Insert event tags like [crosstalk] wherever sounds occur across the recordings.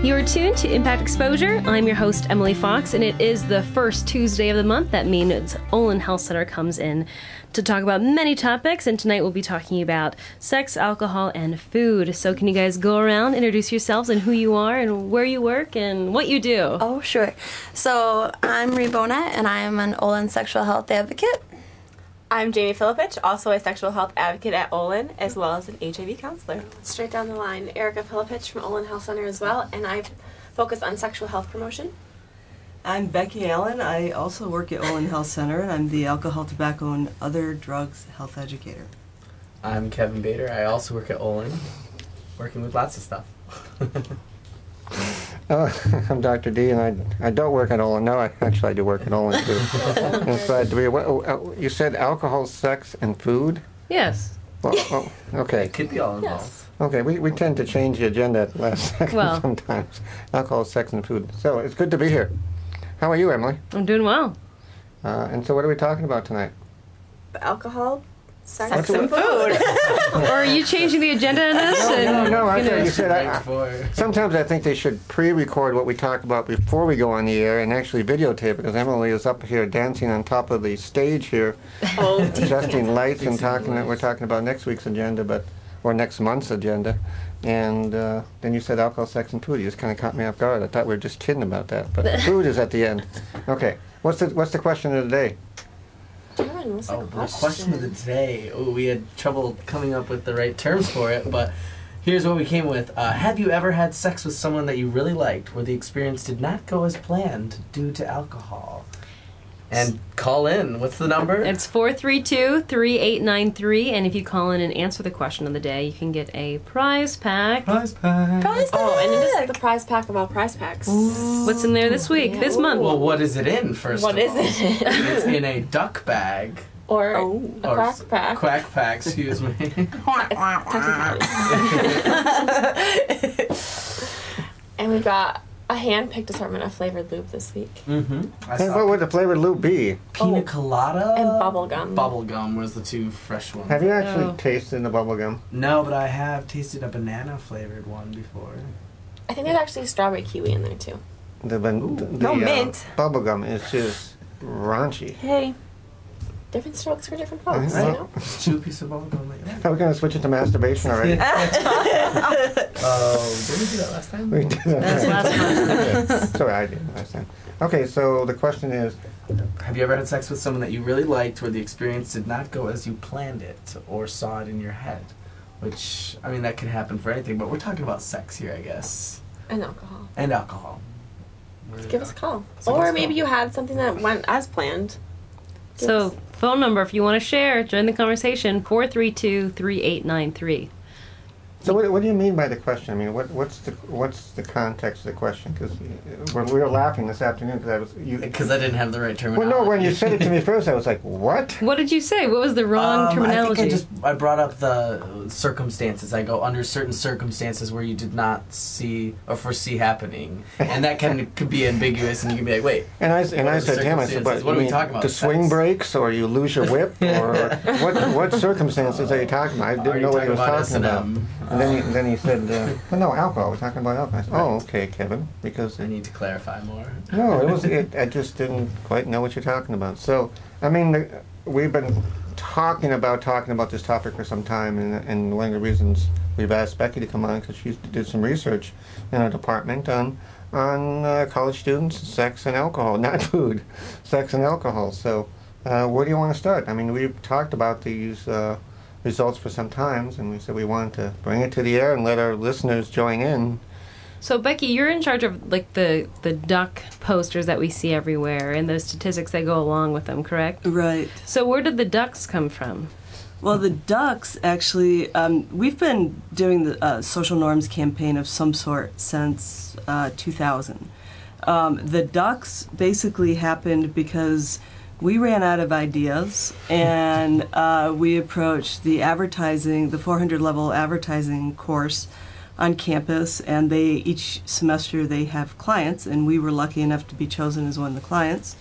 You're tuned to Impact Exposure. I'm your host, Emily Fox, and it is the first Tuesday of the month. That means Olin Health Center comes in to talk about many topics, and tonight we'll be talking about sex, alcohol, and food. So, can you guys go around, introduce yourselves and who you are, and where you work, and what you do? Oh, sure. So, I'm Rebona, and I am an Olin sexual health advocate. I'm Jamie Filipich, also a sexual health advocate at Olin, as well as an HIV counselor. Straight down the line, Erica Filipich from Olin Health Center as well, and I focus on sexual health promotion. I'm Becky Allen. I also work at Olin Health Center, and I'm the alcohol, tobacco, and other drugs health educator. I'm Kevin Bader. I also work at Olin, working with lots of stuff. [laughs] Uh, [laughs] I'm Dr. D, and I, I don't work at Olin. No, I actually I do work at Olin too. [laughs] Inside, we, what, uh, you said alcohol, sex, and food. Yes. Well, oh, okay. It could be all involved. Okay, we, we tend to change the agenda at the last [laughs] second Well. sometimes. Alcohol, sex, and food. So it's good to be here. How are you, Emily? I'm doing well. Uh, and so, what are we talking about tonight? Alcohol, sex, What's and food. [laughs] or are you changing the agenda in this? No, no, and no. I thought you said. I, Before. Sometimes I think they should pre-record what we talk about before we go on the air and actually videotape it because Emily is up here dancing on top of the stage here, [laughs] Oh, adjusting lights and Fixing the talking. We're talking about next week's agenda, but or next month's agenda. And uh, then you said alcohol, sex, and food. You just kind of caught me off guard. I thought we were just kidding about that, but [laughs] food is at the end. Okay. What's the What's the question of the day? Darn, what's Oh, the the question? question of the day. Oh, we had trouble coming up with the right terms for it, but here's what we came with. Uh, have you ever had sex with someone that you really liked where the experience did not go as planned due to alcohol? And call in. What's the number? It's 432 3893, and if you call in and answer the question of the day, you can get a prize pack. Prize pack. Prize Oh, and it is pack! the prize pack of all prize packs. What's in there this week, this month? Well, what is it in, first What of is all? it? It's in a duck bag. Or Oh. a Or crack pack. Quack pack, excuse me. [laughs] [laughs] and we got a hand-picked assortment of flavored lube this week. mm-hmm. I Hey, saw what would the flavored loop be? pina Oh. colada And bubble gum. Bubble gum was the two fresh ones. Have you actually Oh. tasted the bubble gum? No, but I have tasted a banana flavored one before. I think there's actually strawberry kiwi in there too. The, ban- the, No uh, mint. bubble gum is just raunchy. Hey, different strokes for different folks, Uh-huh. you know? Just chew a piece of bubble gum like that. Are we going to switch it to masturbation already? Oh, [laughs] [laughs] did we do that last time? We did that That's last Okay. [laughs] Sorry, I did last time. Okay, so the question is, Have you ever had sex with someone that you really liked where the experience did not go as you planned it or saw it in your head? Which, I mean, that can happen for anything, but we're talking about sex here, I guess. And alcohol. And alcohol. Where- Give us a call. So or maybe call. you had something that went as planned. So, phone number if you want to share, join the conversation 432 3893. So what, what do you mean by the question? I mean, what, what's the what's the context of the question? Because we were laughing this afternoon because I was you. Because I didn't have the right terminology. Well, no, when you said it to me [laughs] first, I was like, "What?" What did you say? What was the wrong Um, terminology? I think I just I brought up the circumstances. I go under certain circumstances where you did not see or foresee happening, and that can [laughs] could be ambiguous, and you can be like, wait, And I s- and I said to him, I said, circumstances? "But What are we mean talking about? the swing Sex? breaks, or you lose your whip, or [laughs] what? What circumstances are you talking about?" I didn't know what he talking was about talking about. S&M? And then he, then he said, uh, [laughs] well, "No, alcohol. We're talking about alcohol." I said, "Oh, okay, Kevin," because I need to clarify more. No, it was. [laughs] It, I just didn't quite know what you're talking about. So, I mean, the, we've been talking about talking about this topic for some time, and, and one of the reasons we've asked Becky to come on because she did some research in our department on on uh, college students, sex and alcohol, [laughs] not food, sex and alcohol. So, uh, where do you want to start? I mean, we've talked about these. Uh, results for some times and we said we wanted to bring it to the air and let our listeners join in So Becky, you're in charge of like the the duck posters that we see everywhere and the statistics that go along with them, correct? Right. So where did the ducks come from? Well, the ducks actually, um, we've been doing the uh, social norms campaign of some sort since uh, 2000. Um, the ducks basically happened because we ran out of ideas and uh, we approached the advertising, the 400 level advertising course on campus, and they each semester they have clients, and we were lucky enough to be chosen as one of the clients.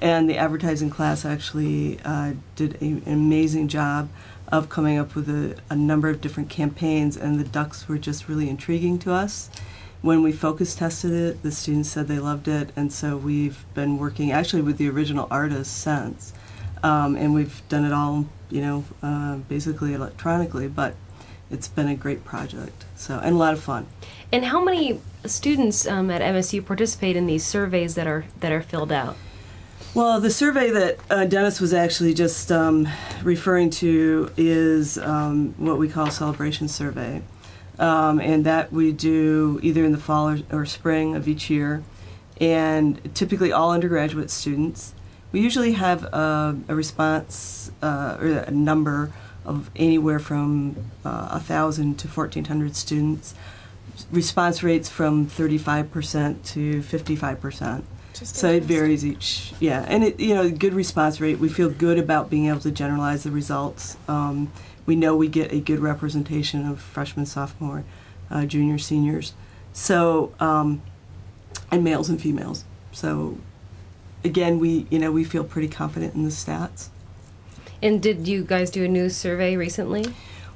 And the advertising class actually uh, did a, an amazing job of coming up with a, a number of different campaigns, and the ducks were just really intriguing to us. When we focus tested it, the students said they loved it, and so we've been working actually with the original artist since. Um, and we've done it all, you know, uh, basically electronically, but it's been a great project. So and a lot of fun. And how many students um, at MSU participate in these surveys that are that are filled out? Well, the survey that uh, Dennis was actually just um, referring to is um, what we call celebration survey, um, and that we do either in the fall or, or spring of each year, and typically all undergraduate students. We usually have a, a response uh, or a number of anywhere from uh, 1,000 to 1,400 students. Response rates from 35% to 55%. So it varies each, yeah, and it you know good response rate. We feel good about being able to generalize the results. Um, we know we get a good representation of freshmen, sophomore, uh, junior, seniors. So um, and males and females. So again, we you know we feel pretty confident in the stats. And did you guys do a new survey recently?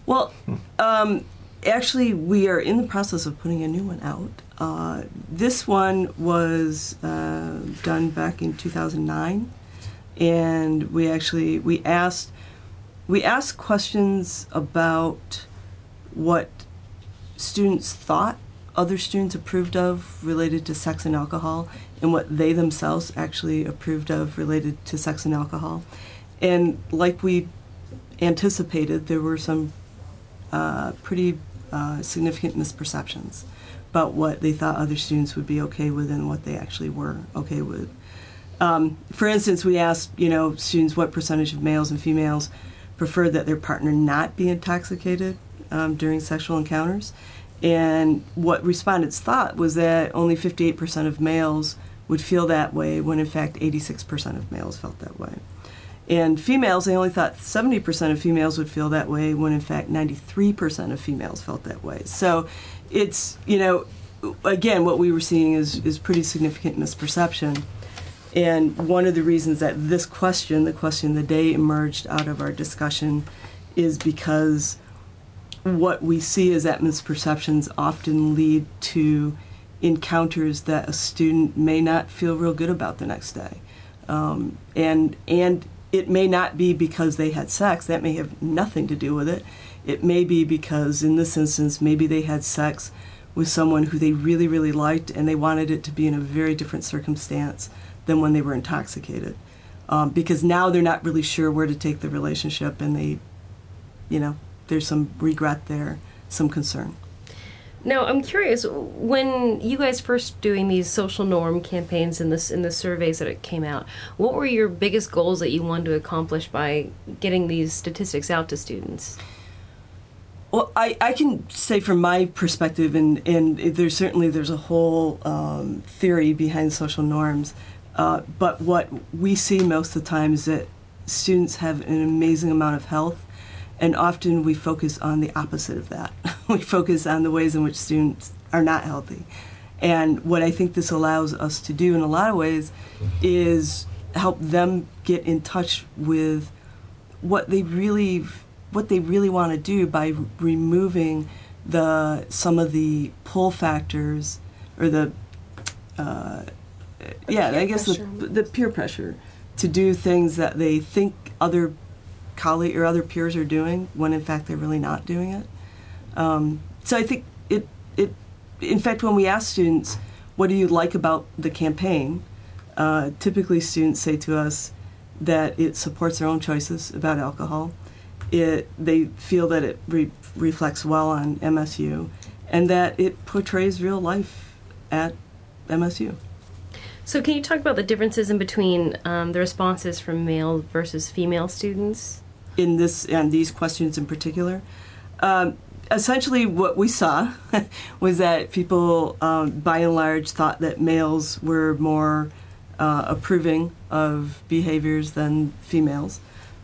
Well, um, actually, we are in the process of putting a new one out. Uh, this one was uh, done back in 2009, and we actually we asked we asked questions about what students thought other students approved of related to sex and alcohol, and what they themselves actually approved of related to sex and alcohol. And like we anticipated, there were some uh, pretty uh, significant misperceptions about what they thought other students would be okay with and what they actually were okay with. Um, for instance, we asked, you know, students what percentage of males and females preferred that their partner not be intoxicated um, during sexual encounters. And what respondents thought was that only 58% of males would feel that way, when in fact 86% of males felt that way. And females, they only thought 70% of females would feel that way, when in fact 93% of females felt that way. So it's, you know, again, what we were seeing is, is pretty significant misperception. And one of the reasons that this question, the question of the day, emerged out of our discussion is because what we see is that misperceptions often lead to encounters that a student may not feel real good about the next day. Um, and, and it may not be because they had sex, that may have nothing to do with it. It may be because, in this instance, maybe they had sex with someone who they really, really liked and they wanted it to be in a very different circumstance than when they were intoxicated. Um, because now they're not really sure where to take the relationship and they, you know, there's some regret there, some concern. Now, I'm curious when you guys first doing these social norm campaigns in this in the surveys that it came out. What were your biggest goals that you wanted to accomplish by getting these statistics out to students? Well, I, I can say from my perspective, and, and there's certainly there's a whole um, theory behind social norms, uh, but what we see most of the time is that students have an amazing amount of health and often we focus on the opposite of that. [laughs] we focus on the ways in which students are not healthy. And what I think this allows us to do in a lot of ways is help them get in touch with what they really what they really want to do by removing the some of the pull factors or the uh, yeah I guess the, the peer pressure to do things that they think other colleague or other peers are doing when in fact they're really not doing it. Um, so I think it it in fact when we ask students what do you like about the campaign, uh, typically students say to us that it supports their own choices about alcohol. It they feel that it re- reflects well on MSU, and that it portrays real life at MSU. So, can you talk about the differences in between um, the responses from male versus female students? in this and these questions in particular. Um, essentially, what we saw [laughs] was that people, um, by and large, thought that males were more uh, approving of behaviors than females.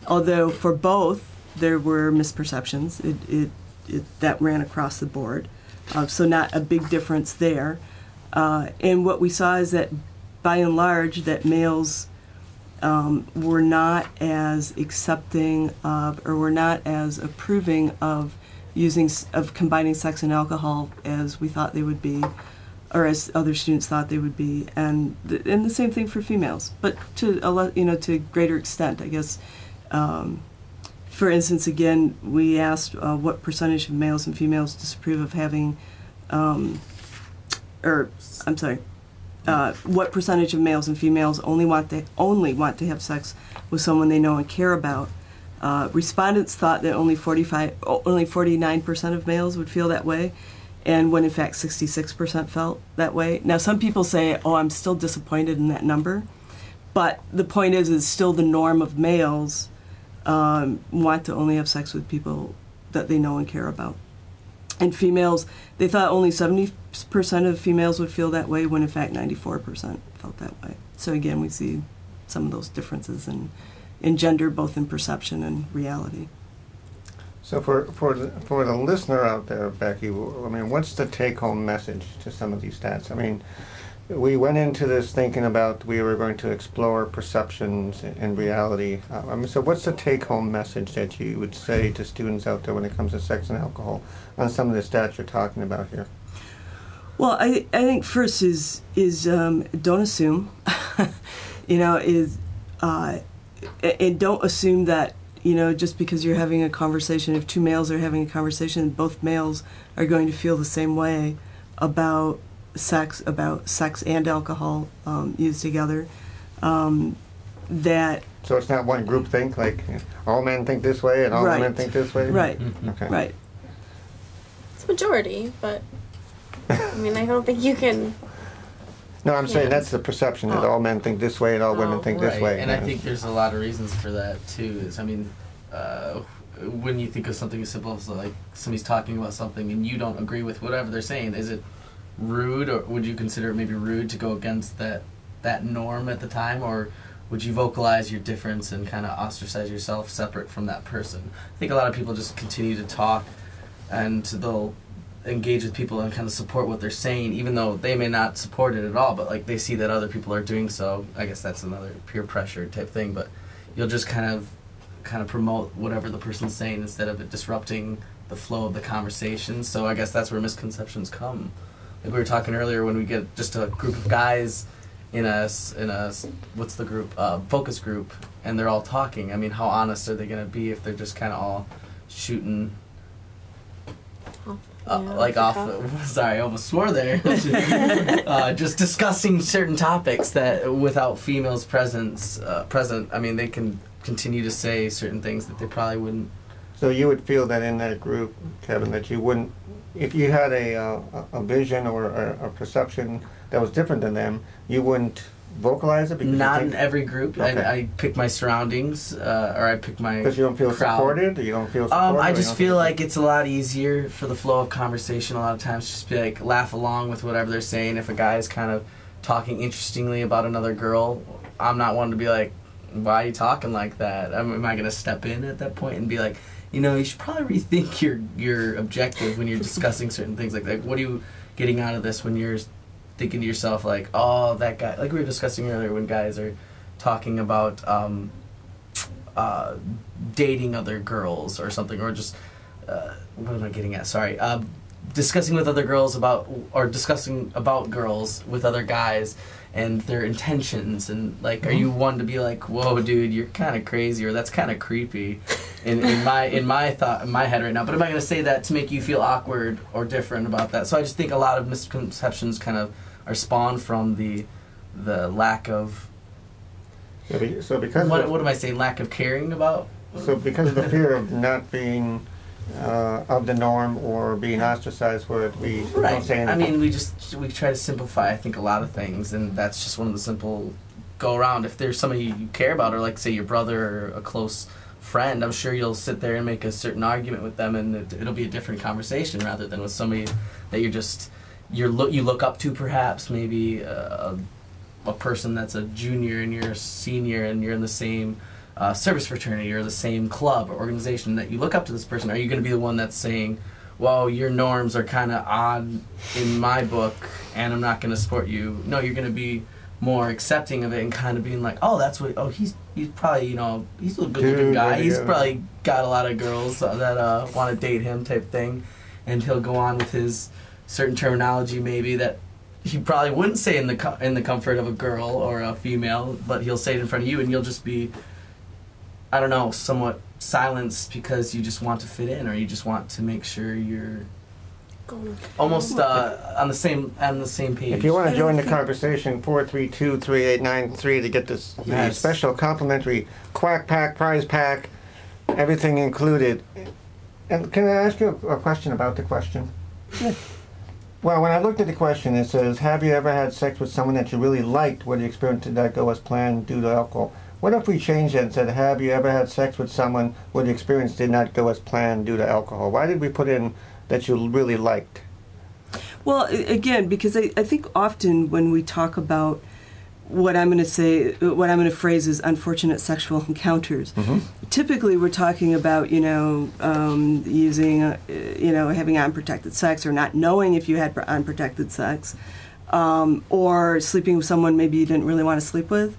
Although for both, there were misperceptions. It, it, it that ran across the board, uh, so not a big difference there. Uh, and what we saw is that, by and large, that males um, were not as accepting of, or were not as approving of using of combining sex and alcohol as we thought they would be, or as other students thought they would be, and th- and the same thing for females, but to a le- you know to greater extent, I guess. Um, for instance, again, we asked uh, what percentage of males and females disapprove of having, um, or I'm sorry, uh, what percentage of males and females only want to only want to have sex with someone they know and care about. Uh, respondents thought that only 45, o- only 49% of males would feel that way, and when in fact 66% felt that way. Now, some people say, "Oh, I'm still disappointed in that number," but the point is, is still the norm of males um, want to only have sex with people that they know and care about. And females, they thought only 70% of females would feel that way, when in fact 94% felt that way. So again, we see some of those differences in, in gender, both in perception and reality. So for for the, for the listener out there, Becky, i mean, what's the take-home message to some of these stats? I mean, we went into this thinking about we were going to explore perceptions and reality. Uh, mean, so what's the take-home message that you would say to students out there when it comes to sex and alcohol on some of the stats you're talking about here? Well, I, I think first is is um, don't assume, [laughs] you know, is uh, and don't assume that you know just because you're having a conversation, if two males are having a conversation, both males are going to feel the same way about sex, about sex and alcohol um, used together. Um, that So it's not one group think like all men think this way and all Right. women think this way. right, Okay. right. It's majority, but I mean, I don't think you can. No, I'm saying that's the perception that Oh. all men think this way and all women Oh. think this right. way. And I think there's a lot of reasons for that too. Is I mean, uh, when you think of something as simple as like somebody's talking about something and you don't agree with whatever they're saying, is it rude or would you consider it maybe rude to go against that that norm at the time or would you vocalize your difference and kind of ostracize yourself separate from that person? I think a lot of people just continue to talk and they'll engage with people and kind of support what they're saying, even though they may not support it at all. But like they see that other people are doing so. I guess that's another peer pressure type thing. But you'll just kind of kind of promote whatever the person's saying instead of it disrupting the flow of the conversation. So I guess that's where misconceptions come. Like we were talking earlier, when we get just a group of guys in a in a what's the group uh, focus group, and they're all talking. I mean, how honest are they gonna be if they're just kind of all shooting? Uh, Yeah, like off, off [laughs] sorry, I almost swore there. [laughs] [laughs] uh, just discussing certain topics that, without females' presence, uh, present, I mean, they can continue to say certain things that they probably wouldn't. So you would feel that in that group, Kevin, that you wouldn't, if you had a uh, a vision or a, a perception that was different than them, you wouldn't vocalize it because Not in every group. Okay. I, I pick my surroundings, uh, or I pick my. because you don't feel crowd. supported, or you don't feel supported. Um, I just feel like it's a lot easier for the flow of conversation. A lot of times, just be like laugh along with whatever they're saying. If a guy is kind of talking interestingly about another girl, I'm not one to be like, "Why are you talking like that?" Am, am I gonna step in at that point and be like, you know, you should probably rethink your your objective when you're [laughs] discussing certain things like that. What are you getting out of this when you're thinking to yourself like, "Oh, that guy," like we were discussing earlier when guys are talking about. Um, uh, dating other girls or something, or just uh, what am I getting at? Sorry, um, discussing with other girls about or discussing about girls with other guys and their intentions and like, are mm-hmm. you one to be like, whoa, dude, you're kind of crazy or that's kind of creepy, in, in my in my thought in my head right now. But am I going to say that to make you feel awkward or different about that? So I just think a lot of misconceptions kind of are spawned from the the lack of So, be, so because what of, what am I saying? Lack of caring about so because of the fear of not being uh, of the norm or being ostracized for it, we don't Right. say I mean, we just we try to simplify. I think a lot of things, and that's just one of the simple go around. If there's somebody you care about, or like say your brother or a close friend, I'm sure you'll sit there and make a certain argument with them, and it, it'll be a different conversation rather than with somebody that you're just you're look you look up to, perhaps maybe a, a person that's a junior and you're a senior, and you're in the same uh, service fraternity or the same club or organization that you look up to this person. Are you going to be the one that's saying? Well, your norms are kind of odd in my book, and I'm not going to support you. No, you're going to be more accepting of it and kind of being like, oh, that's what. Oh, he's he's probably you know he's a good looking guy. He's go. probably got a lot of girls uh, that uh, want to date him type thing, and he'll go on with his certain terminology maybe that he probably wouldn't say in the in the comfort of a girl or a female, but he'll say it in front of you, and you'll just be, I don't know, somewhat silenced because you just want to fit in or you just want to make sure you're almost uh, on the same on the same page. If you want to join the conversation, 432-3893 to get this Yes. special complimentary quack pack, prize pack, everything included. And can I ask you a, a question about the question? [laughs] Well, when I looked at the question, it says, "Have you ever had sex with someone that you really liked, where the experience did not go as planned due to alcohol?" What if we changed that and said, "Have you ever had sex with someone where the experience did not go as planned due to alcohol?" Why did we put in that you really liked? Well, again, because I, I think often when we talk about what I'm going to say, what I'm going to phrase is unfortunate sexual encounters. Typically, we're talking about you know um, using uh, you know having unprotected sex or not knowing if you had unprotected sex, um, or sleeping with someone maybe you didn't really want to sleep with.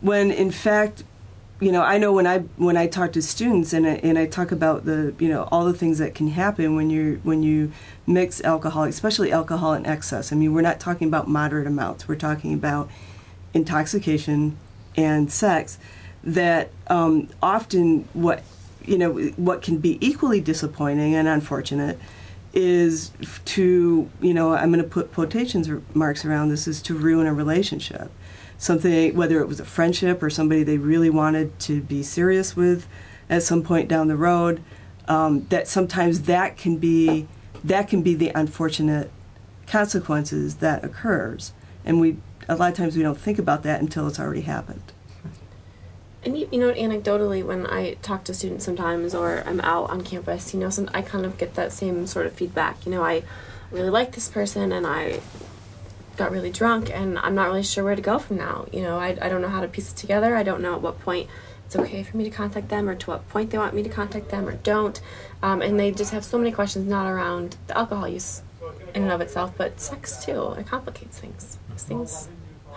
When in fact, you know, I know when I when I talk to students and I, and I talk about the you know all the things that can happen when you when you mix alcohol, especially alcohol in excess. I mean, we're not talking about moderate amounts. We're talking about intoxication and sex. That um, often what you know what can be equally disappointing and unfortunate is to you know I'm going to put quotations marks around this is to ruin a relationship something whether it was a friendship or somebody they really wanted to be serious with at some point down the road um, that sometimes that can be that can be the unfortunate consequences that occurs and we a lot of times we don't think about that until it's already happened And you, know, anecdotally, when I talk to students sometimes, or I'm out on campus, you know, some I kind of get that same sort of feedback. You know, I really like this person, and I got really drunk, and I'm not really sure where to go from now. You know, I, I don't know how to piece it together. I don't know at what point it's okay for me to contact them, or to what point they want me to contact them, or don't. Um, and they just have so many questions, not around the alcohol use in and of itself, but sex too. It complicates things. Things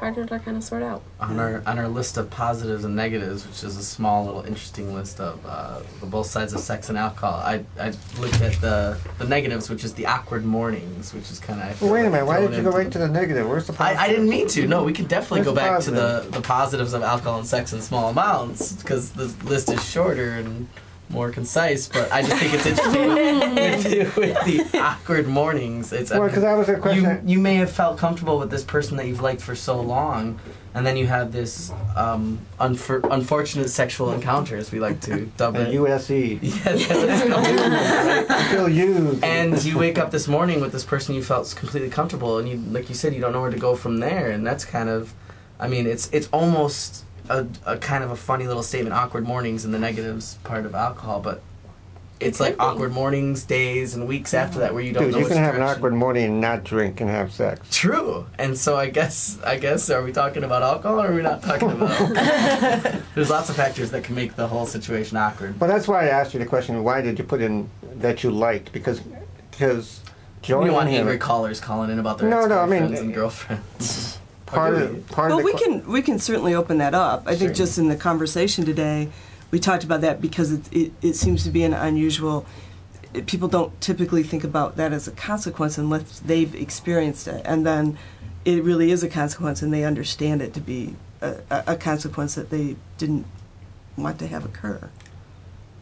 harder to kind of sort out. on our on our list of positives and negatives, which is a small little interesting list of uh, both sides of sex and alcohol. I I looked at the the negatives, which is the awkward mornings, which is kind of. Well, wait a minute. Why did you go right to the negative? Where's the I, positive? I didn't mean to. No, we could definitely Where's go the back to the, the positives of alcohol and sex in small amounts because the list is shorter and more concise. But I just think it's interesting with, with the awkward mornings. It's Well, 'cause that was a question- You, you may have felt comfortable with this person that you've liked for so long, and then you have this um, unfor- unfortunate sexual encounter, as we like to dub A it. USE. [laughs] Yes, that's coming. Still used. And you wake up this morning with this person you felt completely comfortable, and you, like you said, you don't know where to go from there, and that's kind of, I mean, it's it's almost a, a kind of a funny little statement. Awkward mornings and the negatives part of alcohol, but it's like awkward mornings, days, and weeks after that where you don't Dude, know. you which can have an awkward morning and not drink and have sex. True, and so I guess I guess are we talking about alcohol or are we not talking about? alcohol? [laughs] There's lots of factors that can make the whole situation awkward. Well, that's why I asked you the question. Why did you put in that you liked? Because, because You joining don't want him- angry callers calling in about their No, no, I mean, ex-boyfriends and girlfriends. [laughs] part of part well, of the we que- can we can certainly open that up. I think Sure. just in the conversation today, we talked about that because it it, it seems to be an unusual. it- people don't typically think about that as a consequence unless they've experienced it, and then it really is a consequence, and they understand it to be a, a, a consequence that they didn't want to have occur.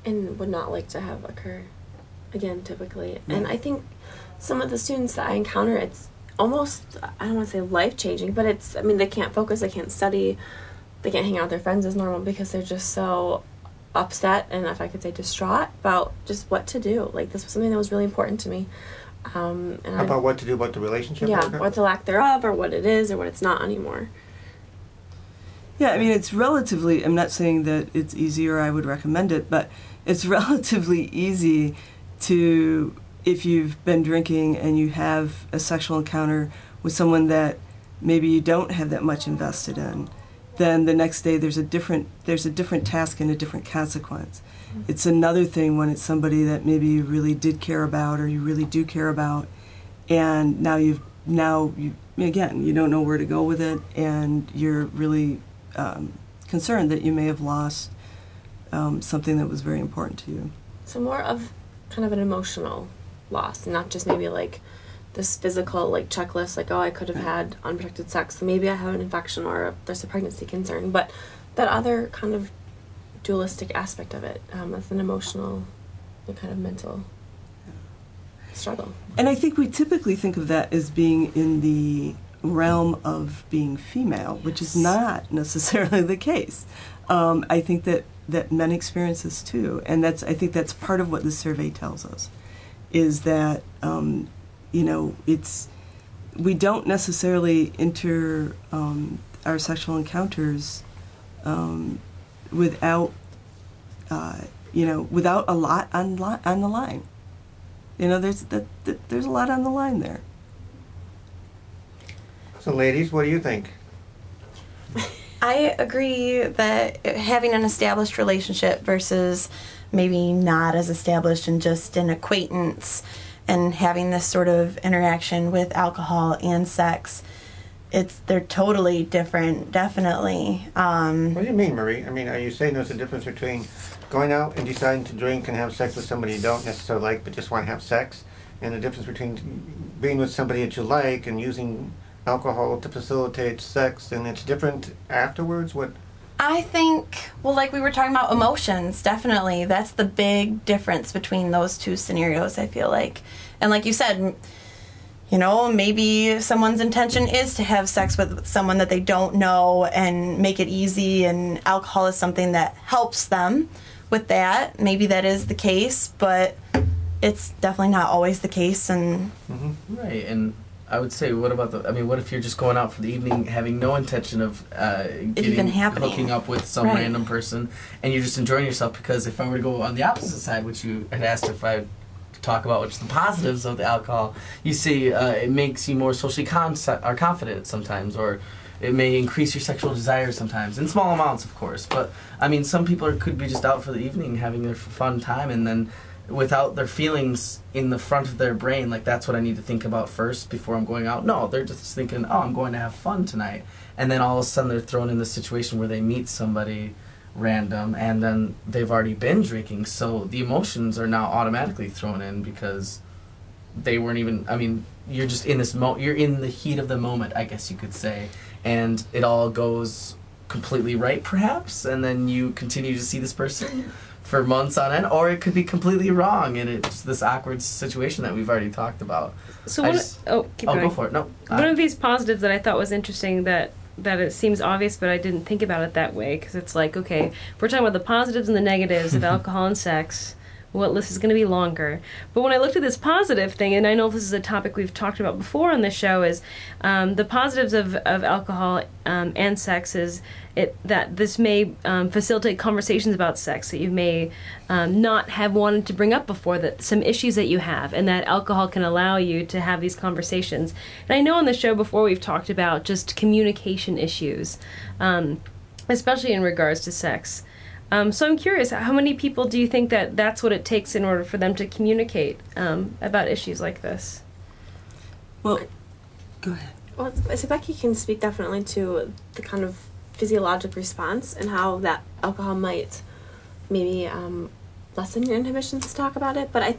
and would not like to have occur again typically and i think some of the students that i encounter it's almost i don't want to say life changing but it's i mean they can't focus they can't study they can't hang out with their friends as normal because they're just so upset and if i could say distraught about just what to do like this was something that was really important to me um, and I- about what to do about the relationship. yeah okay? or the lack thereof or what it is or what it's not anymore Yeah, I mean, it's relatively, I'm not saying that it's easy or I would recommend it, but it's [laughs] relatively easy to, if you've been drinking and you have a sexual encounter with someone that maybe you don't have that much invested in, then the next day there's a different there's a different task and a different consequence. It's another thing when it's somebody that maybe you really did care about or you really do care about, and now you've now you again you don't know where to go with it, and you're really um, concerned that you may have lost um, something that was very important to you. So more of kind of an emotional loss, not just maybe like this physical like checklist, like oh I could have had unprotected sex, so maybe I have an infection or there's a pregnancy concern, but that other kind of dualistic aspect of it, um, that's an emotional and kind of mental struggle. And I think we typically think of that as being in the realm of being female, which is not necessarily the case. Um, I think that, that men experience this too, and that's I think that's part of what the survey tells us, is that um, you know it's we don't necessarily enter um, our sexual encounters um, without uh, you know without a lot on li- on the line. You know, there's that, that there's a lot on the line there. So, ladies, what do you think? [laughs] I agree that having an established relationship versus maybe not as established and just an acquaintance and having this sort of interaction with alcohol and sex it's they're totally different definitely um, What do you mean, Marie? I mean, are you saying there's a difference between going out and deciding to drink and have sex with somebody you don't necessarily like but just want to have sex, and the difference between being with somebody that you like and using alcohol to facilitate sex, and it's different afterwards? What? I think, well, like we were talking about emotions, definitely. That's the big difference between those two scenarios, I feel like. And like you said, you know, maybe someone's intention is to have sex with someone that they don't know and make it easy, and alcohol is something that helps them with that. Maybe that is the case, but it's definitely not always the case. And mm-hmm. Right, and I would say, what about the? I mean, what if you're just going out for the evening, having no intention of uh, getting hooking up with some Right. random person, and you're just enjoying yourself? Because if I were to go on the opposite side, which you had asked if I talk about, which is the positives of the alcohol, you see, uh, it makes you more socially con- or confident sometimes, or it may increase your sexual desire sometimes in small amounts, of course. But I mean, some people are, could be just out for the evening, having their f- fun time, and then without their feelings in the front of their brain, like that's what I need to think about first before I'm going out. No, they're just thinking, oh, I'm going to have fun tonight, and then all of a sudden they're thrown in this situation where they meet somebody random, and then they've already been drinking, so the emotions are now automatically thrown in because they weren't even. I mean, you're just in this mo. You're in the heat of the moment, I guess you could say, and it all goes completely right, perhaps, and then you continue to see this person for months on end, or it could be completely wrong, and it's this awkward situation that we've already talked about. So one, just- oh, keep oh, going. go for it. No, One uh, of these positives that I thought was interesting that that it seems obvious, but I didn't think about it that way because it's like, okay, we're talking about the positives and the negatives of [laughs] alcohol and sex. What list is going to be longer? But when I looked at this positive thing, and I know this is a topic we've talked about before on the show, is um, the positives of, of alcohol um, and sex is it that this may um, facilitate conversations about sex that you may um, not have wanted to bring up before that some issues that you have and that alcohol can allow you to have these conversations and i know on the show before we've talked about just communication issues um, especially in regards to sex um, so i'm curious how many people do you think that that's what it takes in order for them to communicate um, about issues like this Well, go ahead. Well, so Becky can speak definitely to the kind of physiologic response and how that alcohol might maybe um, lessen your inhibitions to talk about it. But I,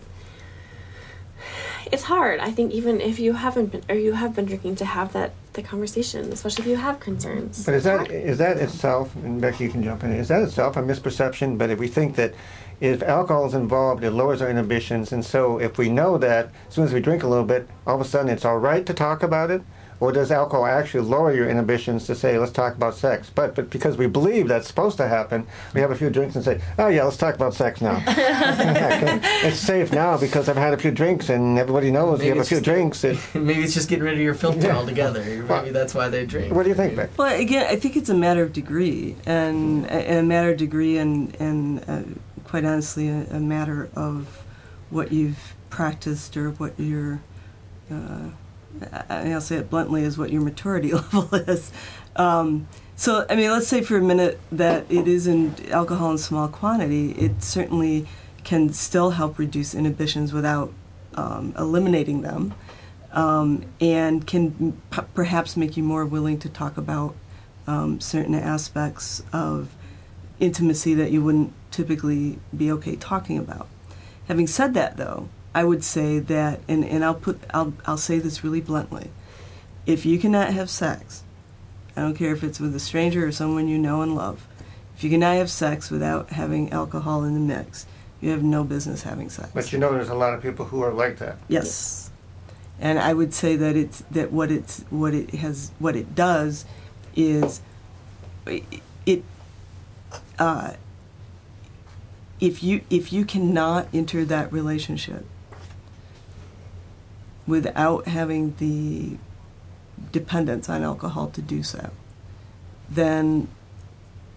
it's hard. I think even if you haven't been or you have been drinking to have that the conversation, especially if you have concerns. But is that is that itself, and Becky, you can jump in. Is that itself a misperception? But if we think that if alcohol is involved, it lowers our inhibitions, and so if we know that as soon as we drink a little bit, all of a sudden it's all right to talk about it, or does alcohol actually lower your inhibitions to say, let's talk about sex? But but because we believe that's supposed to happen, we have a few drinks and say, oh yeah, let's talk about sex now. [laughs] [laughs] it's safe now because I've had a few drinks and everybody knows Maybe you have a few just- drinks. It, [laughs] Maybe it's just getting rid of your filter Yeah. altogether. Maybe that's why they drink. what do you think, Beck? Well, again, I think it's a matter of degree, and a, a matter of degree, and and uh, quite honestly, a, a matter of what you've practiced or what your, uh, I- I'll say it bluntly, is what your maturity [laughs] level is. Um, so, I mean, let's say for a minute that it isn't alcohol in small quantity. It certainly can still help reduce inhibitions without um, eliminating them um, and can p- perhaps make you more willing to talk about um, certain aspects of intimacy that you wouldn't typically be okay talking about. Having said that, though, I would say that, and, and I'll put I'll I'll say this really bluntly: if you cannot have sex, I don't care if it's with a stranger or someone you know and love, if you cannot have sex without having alcohol in the mix, you have no business having sex. But you know, there's a lot of people who are like that. Yes. And I would say that it's that what it's what it has what it does is it, it uh, if you if you cannot enter that relationship without having the dependence on alcohol to do so, then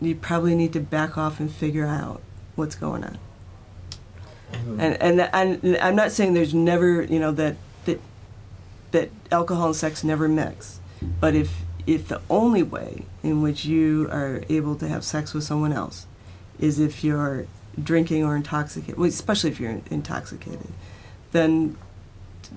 you probably need to back off and figure out what's going on. Mm-hmm. And and and I'm not saying there's never you know that that that alcohol and sex never mix, but if if the only way in which you are able to have sex with someone else is if you're drinking or intoxicated, well, especially if you're intoxicated, then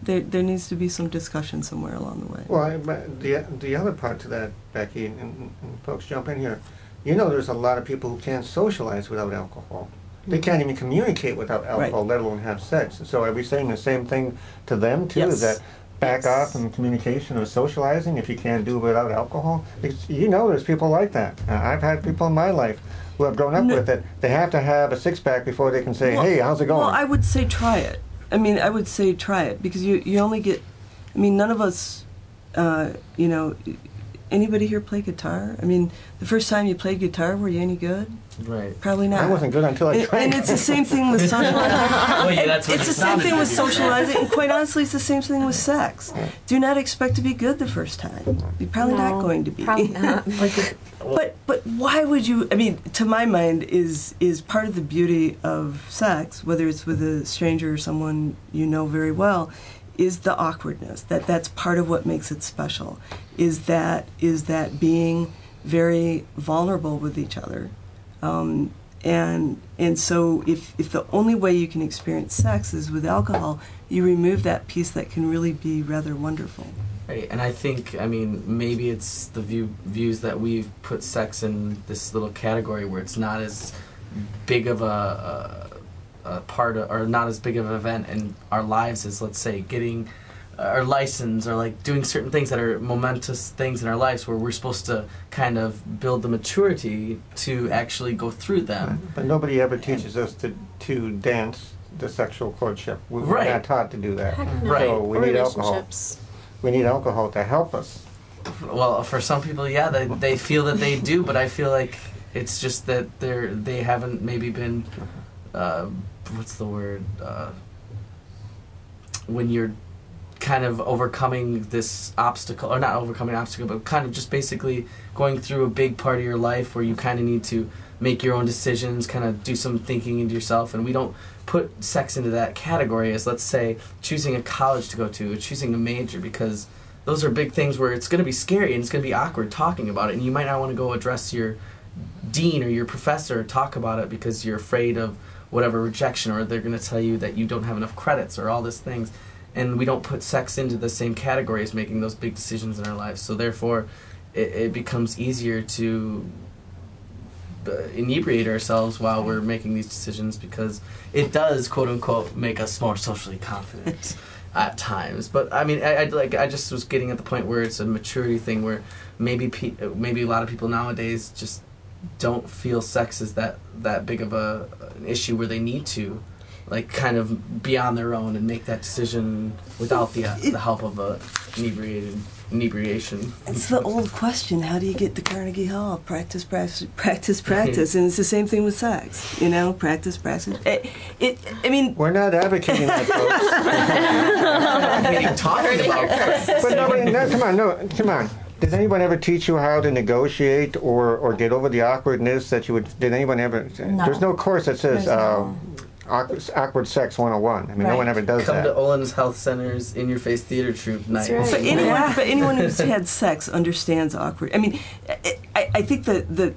there there needs to be some discussion somewhere along the way. Well, I, but the the other part to that, Becky, and, and folks jump in here. You know, there's a lot of people who can't socialize without alcohol. They can't even communicate without alcohol, let alone have sex. So, are we saying the same thing to them too? Yes. that back off from communication or socializing if you can't do it without alcohol? Because you know, there's people like that. Uh, I've had people in my life who have grown up No. with it. They have to have a six pack before they can say, Well- "Hey, how's it going?" Well, I would say try it. I mean, I would say try it because you you only get. I mean, none of us, uh, you know, anybody here play guitar? I mean, the first time you played guitar, were you any good? Right. Probably not. I wasn't good until I And, tried. and it's the same thing with [laughs] socializing. Well, yeah, that's what it's the same thing with socializing, and quite honestly, it's the same thing with sex. Do not expect to be good the first time. You're probably not going to be. probably not. [laughs] but but why would you? I mean, to my mind, is is part of the beauty of sex, whether it's with a stranger or someone you know very well, is the awkwardness. That that's part of what makes it special. Is that is that being very vulnerable with each other. Um, and and so if if the only way you can experience sex is with alcohol, you remove that piece that can really be rather wonderful. Right, and I think I mean maybe it's the view views that we've put sex in this little category where it's not as big of a, a, a part of, or not as big of an event in our lives as let's say getting our license or like doing certain things that are momentous things in our lives where we're supposed to kind of build the maturity to actually go through them. But nobody ever teaches us to, to dance the sexual courtship. We- We're Right. not taught to do that. No. Right. So we Or need alcohol. relationships. We need alcohol to help us. Well, for some people, yeah, they, they feel that they do, but I feel like it's just that they're they haven't maybe been, uh, what's the word? Uh, when you're kind of overcoming this obstacle, or not overcoming an obstacle, but kind of just basically going through a big part of your life where you kind of need to make your own decisions, kind of do some thinking into yourself, and we don't put sex into that category as let's say choosing a college to go to, or choosing a major, because those are big things where it's going to be scary and it's going to be awkward talking about it, and you might not want to go address your dean or your professor or talk about it because you're afraid of whatever rejection or they're going to tell you that you don't have enough credits or all these things and we don't put sex into the same category as making those big decisions in our lives. So therefore it, it becomes easier to uh, inebriate ourselves while we're making these decisions because it does quote unquote make us more socially confident [laughs] at times. But i mean I, I like i just was getting at the point where it's a maturity thing where maybe pe- maybe a lot of people nowadays just don't feel sex is that that big of a an issue where they need to like kind of be on their own and make that decision without the uh, the help of a inebriated inebriation. It's the old question: How do you get to Carnegie Hall? Practice, practice, practice, practice, and it's the same thing with sex. You know, practice, practice. It, it I mean, We're not advocating that, folks. [laughs] talking about but no, wait, no, come on, no, come on. Did anyone ever teach you how to negotiate or, or get over the awkwardness that you would? Did anyone ever? No. There's no course that says There's uh, no- awkward, awkward sex 101. I mean, no one ever does Come that. to Olin's Health Center's In Your Face Theater Troupe night. right. But anyone, but anyone who's [laughs] had sex understands awkward. I mean, I, I- I think that the,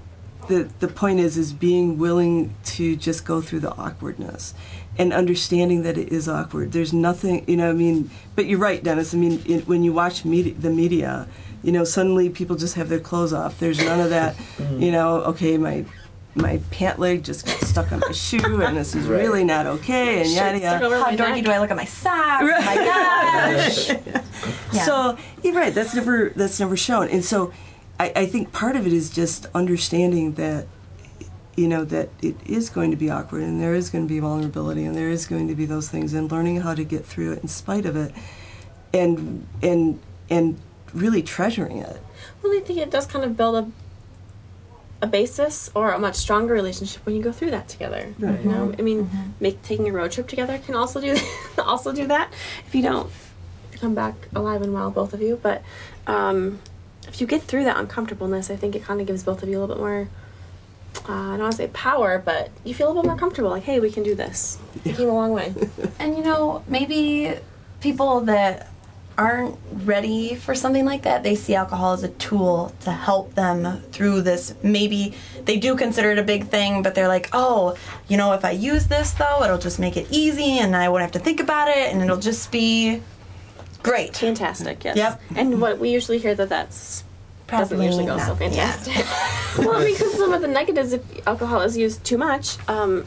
the the point is is being willing to just go through the awkwardness and understanding that it is awkward. There's nothing, you know. I mean, but you're right, Dennis. I mean, it, when you watch media, the media, you know, suddenly people just have their clothes off. There's none of that, [laughs] mm. you know. Okay, my my pant leg just got stuck on my shoe, and this is [laughs] Right. really not okay, and yada yada. How dorky neck. do I look at my socks? Right. My gosh. [laughs] Yeah. So you're right. That's never that's never shown, and so I, I think part of it is just understanding that you know that it is going to be awkward, and there is going to be vulnerability, and there is going to be those things, and learning how to get through it in spite of it, and and and really treasuring it. Well, I think it does kind of build a a basis or a much stronger relationship when you go through that together. Right. You know, I mean, make taking a road trip together can also do [laughs] also do that if you don't come back alive and well, both of you. But um, if you get through that uncomfortableness, I think it kind of gives both of you a little bit more. Uh, I don't want to say power, but you feel a little bit more comfortable. Like, hey, we can do this. We came a long way. [laughs] And you know, maybe people that aren't ready for something like that, they see alcohol as a tool to help them through this. Maybe they do consider it a big thing, but they're like, oh, you know, if I use this though, it'll just make it easy and I won't have to think about it and it'll just be great. Fantastic, yes. Yep. And what we usually hear that that's doesn't Probably usually go so fantastic. [laughs] well, because some of the negatives, if alcohol is used too much, um,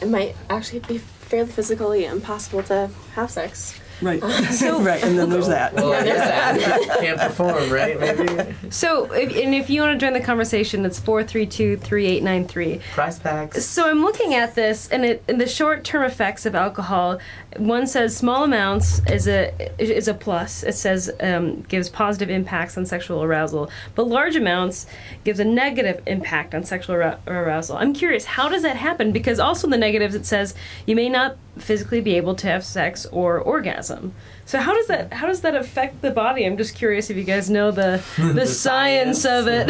it might actually be fairly physically impossible to have sex. Right. Oh. [laughs] right. And then there's that. Well, yeah, can't perform, right? Maybe So, if, and if you want to join the conversation, it's 432 3893. prize packs. So I'm looking at this, and it, in the short-term effects of alcohol, one says small amounts is a is a plus. It says um, gives positive impacts on sexual arousal, but large amounts gives a negative impact on sexual arou- arousal. I'm curious, how does that happen? Because also in the negatives it says you may not physically be able to have sex or orgasm. So how does that how does that affect the body? I'm just curious if you guys know the [laughs] the, science, of it.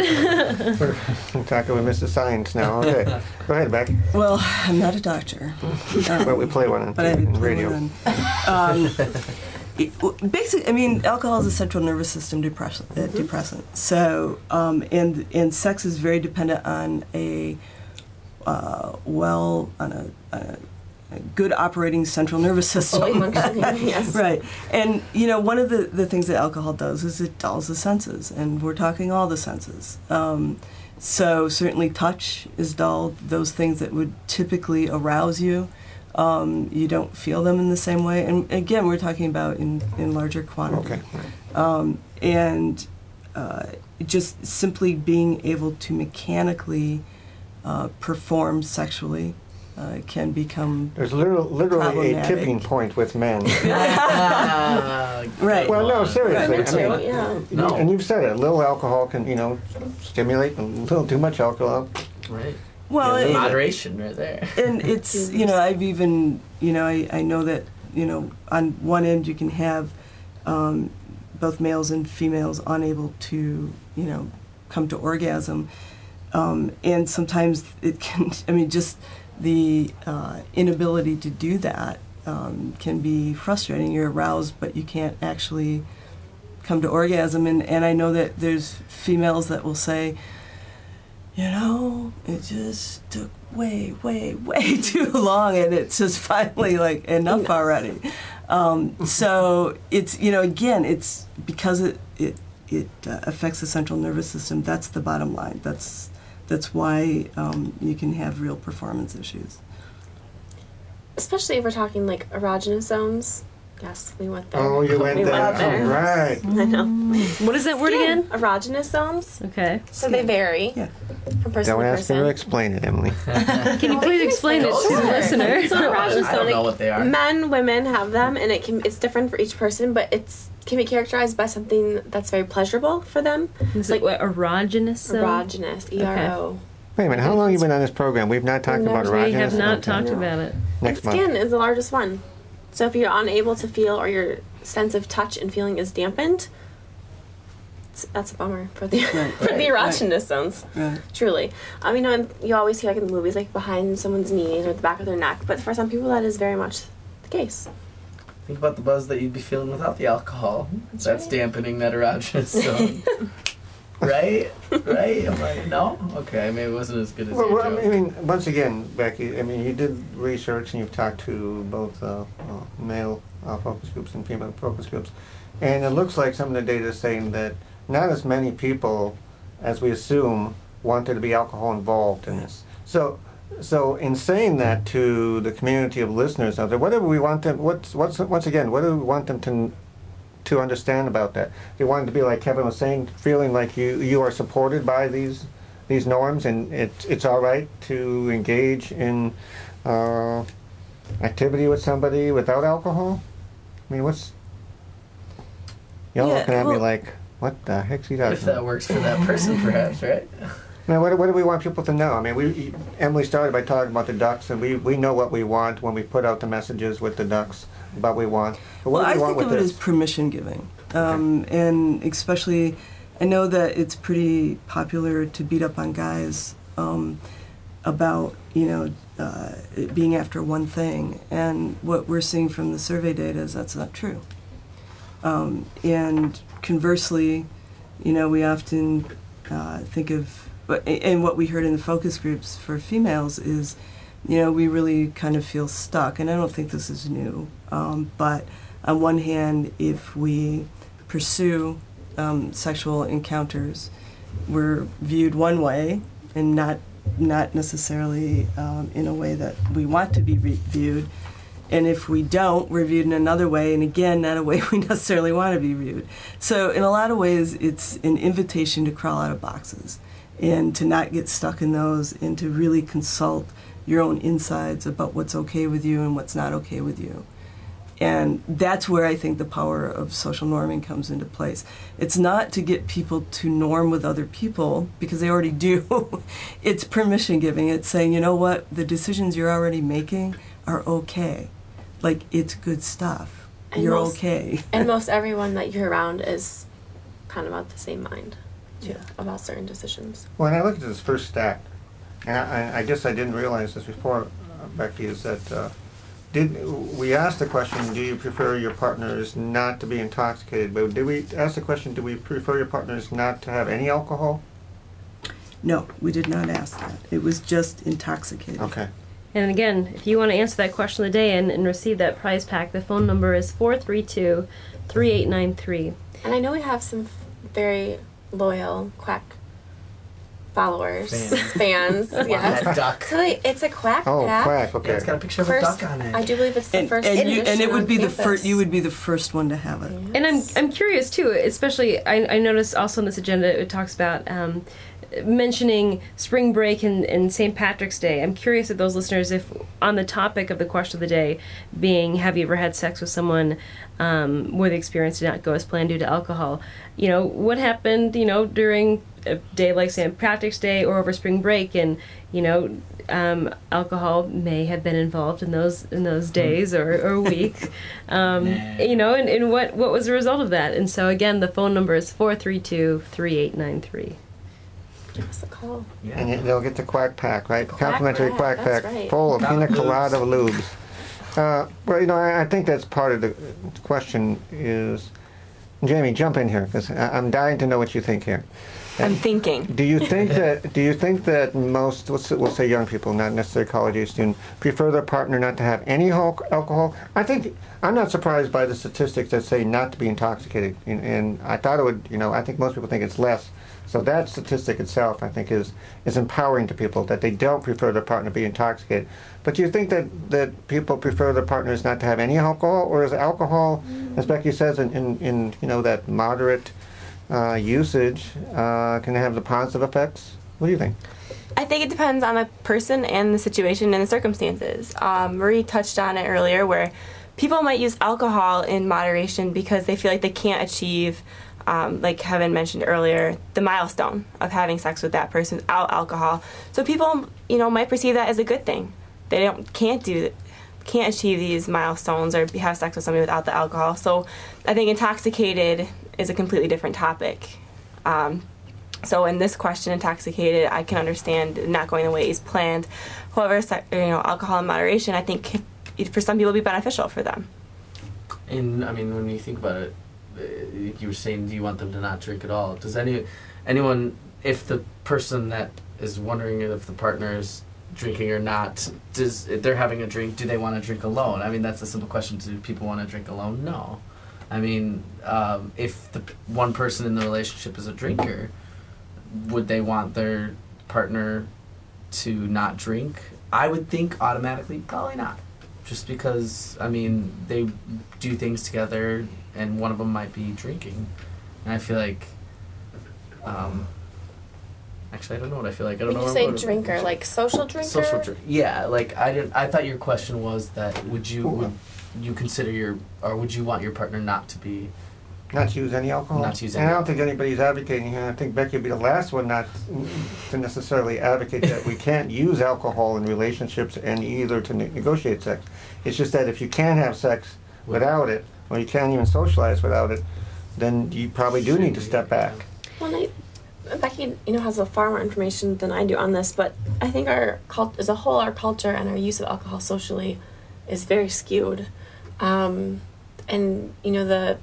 We're [laughs] talking with Mr. Science now. Okay, [laughs] go ahead, Beck. Well, I'm not a doctor. but we play one on but I did TV play radio. Um, it- basically, I mean, alcohol is a central nervous system depressant. Uh, depressant. So, um, and and sex is very dependent on a uh, well on a, a, a good operating central nervous system. [laughs] Yes. Right. And, you know, one of the, the things that alcohol does is it dulls the senses, and we're talking all the senses. Um, so, certainly, touch is dulled. Those things that would typically arouse you, um, you don't feel them in the same way. And again, we're talking about in, in larger quantity. Okay. Um, and uh, just simply being able to mechanically uh, perform sexually uh, can become There's literally, literally a tipping point with men. [laughs] Ah, Right. well, no, seriously. Me too, I mean, yeah. No. And you've said it. A little alcohol can, you know, stimulate. A little too much alcohol. right. Well. Yeah, it- moderation right there. [laughs] and it's [laughs] you know I've even you know I, I know that you know on one end you can have um, both males and females unable to you know come to orgasm um, and sometimes it can [laughs] I mean just the uh, inability to do that um, can be frustrating you're aroused but you can't actually come to orgasm and, and I know that there's females that will say you know, it just took way, way, way [laughs] too long, and it's just finally like enough already. Um, so it's you know again it's because it it it uh, affects the central nervous system. That's the bottom line. That's that's why um, you can have real performance issues. especially if we're talking like erogenous zones Yes, we went there. Oh, you went we there. Went there. Right. [laughs] I know. What is that word again? Erogenous zones. Okay. So they vary from person Don't to ask her to explain it, Emily. [laughs] Can you please explain it to the listener? So erogenous I don't know what they are. Men, women have them, and it can it's different for each person, but it's can be characterized by something that's very pleasurable for them. Is it what, erogenous zone? Erogenous, E R O. Wait a minute. How long have you been on this program? We've not talked about erogenous. We have not talked about it. Next month. Skin is the largest one. So if you're unable to feel or your sense of touch and feeling is dampened, that's a bummer for the [laughs] for the right. zones. Right. Truly, I mean, you know, you always see like in the movies, like behind someone's knees or the back of their neck. But for some people, that is very much the case. Think about the buzz that you'd be feeling without the alcohol. That's, dampening that erogenous zone. [laughs] right? Right? Am I, no? Okay, maybe it wasn't as good as Well, your well, joke. I mean, once again, Becky, I mean, you did research and you've talked to both uh, uh, male uh, focus groups and female focus groups, and it looks like some of the data is saying that not as many people as we assume want there to be alcohol involved in this. So, so in saying that to the community of listeners out there, what do we want them? What's what's once again, what do we want them to to understand about that? They wanted to be like Kevin was saying, feeling like you you are supported by these these norms, and it's it's all right to engage in uh, activity with somebody without alcohol. I mean, what's y'all Yeah, looking at me like, what the heck's he if talking that works for that person, perhaps, right? Now, what, what do we want people to know? I mean, we Emily started by talking about the ducks, and we, we know what we want when we put out the messages with the ducks about what we want. But what well, do I we want think of with it this? as permission giving, um, and especially, I know that it's pretty popular to beat up on guys um, about you know uh, being after one thing, and what we're seeing from the survey data is that's not true. Um, and conversely, you know, we often uh, think of, and what we heard in the focus groups for females is, you know, we really kind of feel stuck. And I don't think this is new. Um, but on one hand, if we pursue um, sexual encounters, we're viewed one way and not not necessarily um, in a way that we want to be re- viewed. And if we don't, we're viewed in another way, and again, not a way [laughs] we necessarily want to be viewed. So, in a lot of ways, it's an invitation to crawl out of boxes and to not get stuck in those and to really consult your own insides about what's okay with you and what's not okay with you. And that's where I think the power of social norming comes into place. It's not to get people to norm with other people because they already do. [laughs] it's permission giving. It's saying, you know what, the decisions you're already making are okay. Like, it's good stuff. And you're most- okay. and [laughs] most everyone that you're around is kind of of the same mind too, about certain decisions. When I looked at this first stat, and I, I- I guess I didn't realize this before, uh, Becky, is that uh, did we asked the question, do you prefer your partners not to be intoxicated? But did we ask the question, do we prefer your partners not to have any alcohol? No, we did not ask that. It was just intoxicated. Okay. And again, if you want to answer that question of the day and, and receive that prize pack, the phone number is 432 3893. And I know we have some f- very loyal quack followers, Fans. [laughs] fans. [laughs] yes. That duck. So they, it's a quack Oh, pack. quack, okay. Yeah, it's got a picture of First, a duck on it. I do believe it's the And, first and, you, and it would on be the first. You would be the first one to have it. And I'm, I'm curious too, especially I, I noticed also in this agenda it talks about um, mentioning spring break and, and St. Patrick's Day. I'm curious of those listeners if on the topic of the question of the day being have you ever had sex with someone um, where the experience did not go as planned due to alcohol, you know, what happened, you know, during a day like St. Patrick's Day or over spring break and, you know, um, alcohol may have been involved in those in those days or, or [laughs] weeks, um, Nah. you know, and, and what what was the result of that? And so again, the phone number is 432-3893. Give us a call. And you- they'll get the quack pack, right? Quack Complimentary pack, quack that's pack, right. full of pina Lubes. colada lubes. Uh, well, you know, I, I think that's part of the question is, Jamie, jump in here because I'm dying to know what you think here. I'm thinking. Do you think [laughs] that? Do you think that most, let's we'll say young people, not necessarily college age students, prefer their partner not to have any al- alcohol? I think I'm not surprised by the statistics that say not to be intoxicated, and, and I thought it would. You know, I think most people think it's less So that statistic itself, I think, is is empowering to people that they don't prefer their partner to be intoxicated. But do you think that, that people prefer their partners not to have any alcohol, or is alcohol, as Becky says, in, in, in you know that moderate uh, usage, uh, can have the positive effects? What do you think? I think it depends on the person and the situation and the circumstances. Um, Marie touched on it earlier where people might use alcohol in moderation because they feel like they can't achieve, um, like Kevin mentioned earlier, the milestone of having sex with that person without alcohol. So people, you know, might perceive that as a good thing. They don't can't do can't achieve these milestones or have sex with somebody without the alcohol. So I think intoxicated is a completely different topic. Um, so in this question, intoxicated, I can understand not going the way he's planned. However, you know, alcohol in moderation, I think for some people be beneficial for them. And I mean, when you think about it, you were saying, do you want them to not drink at all? Does any anyone, if the person that is wondering if the partner is drinking or not, does if they're having a drink, do they want to drink alone? I mean, that's a simple question. Do people want to drink alone? No. I mean, um, if the one person in the relationship is a drinker, would they want their partner to not drink? I would think automatically, probably not. Just because, I mean, they do things together and one of them might be drinking. And I feel like, um, actually, I don't know what I feel like. I don't When know you say drinker, like social drinker? Social drink. Yeah, like I didn't. I thought your question was that would you would you consider your or would you want your partner not to be Not to use any alcohol? Not to use And I don't think anybody's advocating here. I think Becky would be the last one not to necessarily advocate that we [laughs] can't use alcohol in relationships and either to ne- negotiate sex. It's just that if you can't have sex without it, or you can't even socialize without it, then you probably do need to step back. Well, I, Becky, you know, has a far more information than I do on this, but I think our cult, as a whole, our culture and our use of alcohol socially is very skewed, um, and you know the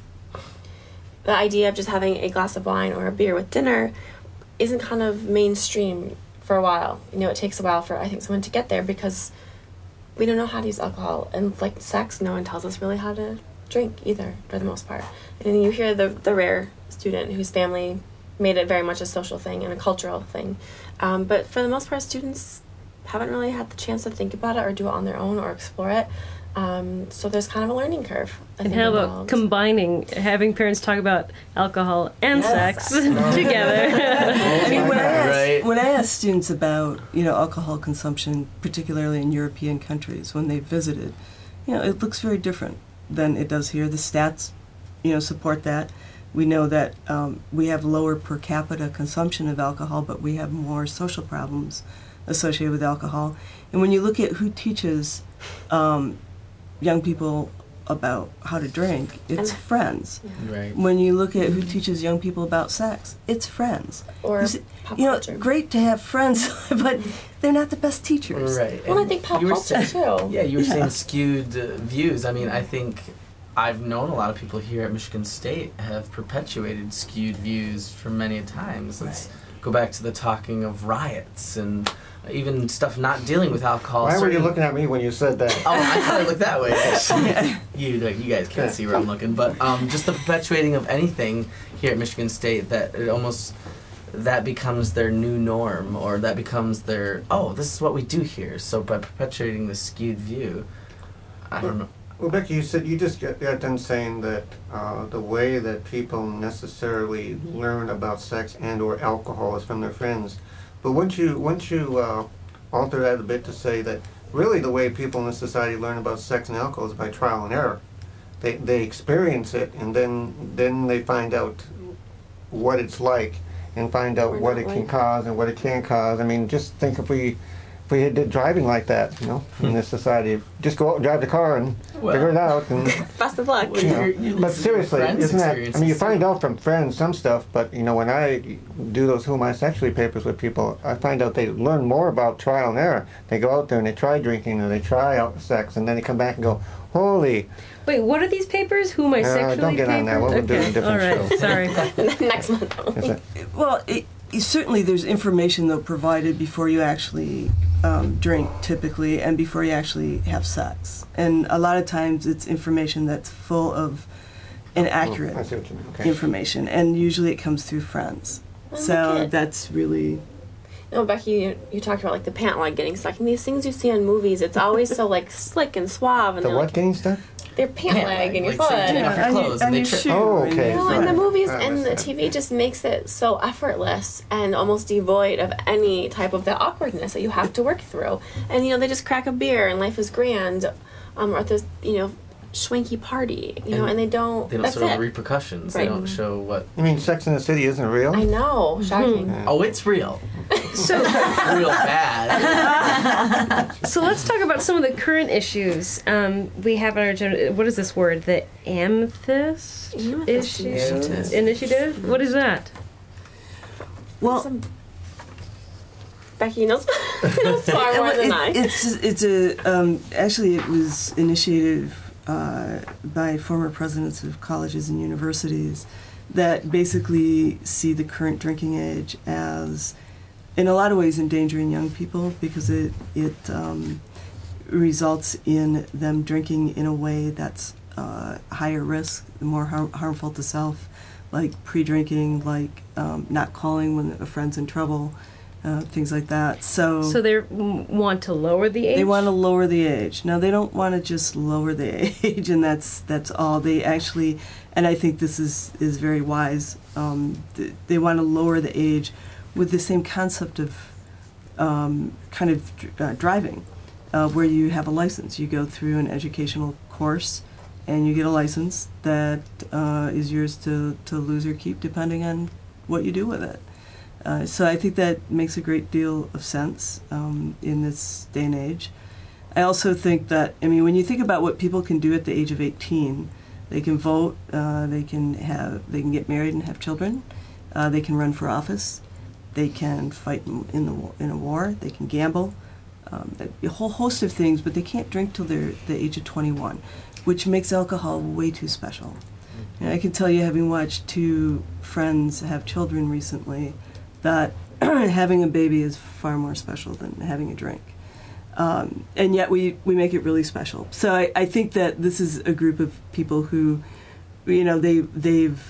the idea of just having a glass of wine or a beer with dinner isn't kind of mainstream for a while. You know, it takes a while for I think someone to get there because we don't know how to use alcohol and like sex. No one tells us really how to drink either, for the most part. And you hear the the rare student whose family made it very much a social thing and a cultural thing. Um, but for the most part, students haven't really had the chance to think about it or do it on their own or explore it. Um, so there's kind of a learning curve. I And how about involved. combining, having parents talk about alcohol and Yes. sex [laughs] [laughs] together? [laughs] I mean, when I, ask, Right. when I ask students about you know alcohol consumption, particularly in European countries, when they visited, you know, it looks very different than it does here. The stats, you know, support that. We know that um, we have lower per capita consumption of alcohol, but we have more social problems associated with alcohol. And when you look at who teaches um, young people about how to drink, it's And- friends. right? When you look at who teaches young people about sex, it's friends. Or You see- you know, culture. great to have friends, [laughs] but they're not the best teachers. Right. Well, I think pop you were culture, saying- too. Yeah, you were Yeah. saying skewed uh, views. I mean, I think I've known a lot of people here at Michigan State have perpetuated skewed views for many a times. Let's go back to the talking of riots and even stuff not dealing with alcohol. Why were you looking at me when you said that? Oh, I thought I looked that way. actually. [laughs] [laughs] you, you guys can't see where I'm looking, but um, just the perpetuating of anything here at Michigan State that it almost that becomes their new norm, or that becomes their oh, this is what we do here. So by perpetuating this skewed view, I don't know. Well, Becky, you said you just got, got done saying that uh, the way that people necessarily learn about sex and or alcohol is from their friends. But wouldn't you wouldn't you uh, alter that a bit to say that really the way people in this society learn about sex and alcohol is by trial and error. They they experience it and then then they find out what it's like and find out what it can cause and what it can't cause. I mean, just think if we we did driving like that, you know, in this society, just go out and drive the car and Well. figure it out. And [laughs] Best of luck. You know, you're- but listen to your seriously, isn't that? I mean, you find out from friends some stuff, but you know, when I do those who am I sexually papers with people, I find out they learn more about trial and error. They go out there and they try drinking or they try out sex, and then they come back and go, "Holy, Wait, what are these papers? Who am I Uh, sexually don't get on that. papers? We'll do a okay. different All right. show. Sorry. [laughs] Next month. Well, it, it- certainly there's information though provided before you actually um, drink, typically, and before you actually have sex. And a lot of times it's information that's full of inaccurate Oh, I see what you mean. Okay. information, and usually it comes through friends. So that's really No, Becky, you, you talked about like the pant leg getting stuck. And these things you see in movies, it's always so like slick and suave, and The they're what like getting stuck? Their pant, Pant leg and in your like, so foot. you take off your on your- clothes and they your trip. shoe. Oh, and okay. your- No, and the movies I and the. TV just makes it so effortless and almost devoid of any type of the awkwardness that you have to work through. And you know, they just crack a beer and life is grand, um, or at this you know, schwanky party, you know, and, they don't. They don't that's show the repercussions. Right. They don't show what. You mean Sex and the City isn't real? I know, shocking. Oh, it's real. [laughs] So, [laughs] Real bad. [laughs] so let's talk about some of the current issues um, we have on our agenda. What is this word? The amethyst, Amethyst issue Initiative. initiative. What is that? well. Some- Becky knows, knows far more Well, than I. It's it's a um, actually it was initiated uh, by former presidents of colleges and universities that basically see the current drinking age as, in a lot of ways, endangering young people because it it um, results in them drinking in a way that's uh, higher risk, more har- harmful to self, like pre-drinking, like um, not calling when a friend's in trouble. Uh, things like that. So, So they want to lower the age. they want to lower the age. No, they don't want to just lower the [laughs] age, and that's that's all. They actually, and I think this is is very wise. Um, th- they want to lower the age with the same concept of um, kind of uh, driving, uh, where you have a license. You go through an educational course, and you get a license that uh, is yours to to lose or keep, depending on what you do with it. Uh, so I think that makes a great deal of sense um, in this day and age. I also think that I mean when you think about what people can do at the age of 18, they can vote, uh, they can have, they can get married and have children, uh, they can run for office, they can fight in in the in a war, they can gamble, um, a whole host of things, but they can't drink till they're the age of 21, which makes alcohol way too special. And I can tell you, having watched two friends have children recently, that [clears throat] having a baby is far more special than having a drink. Um, and yet we, we make it really special. So I, I think that this is a group of people who, you know, they, they've,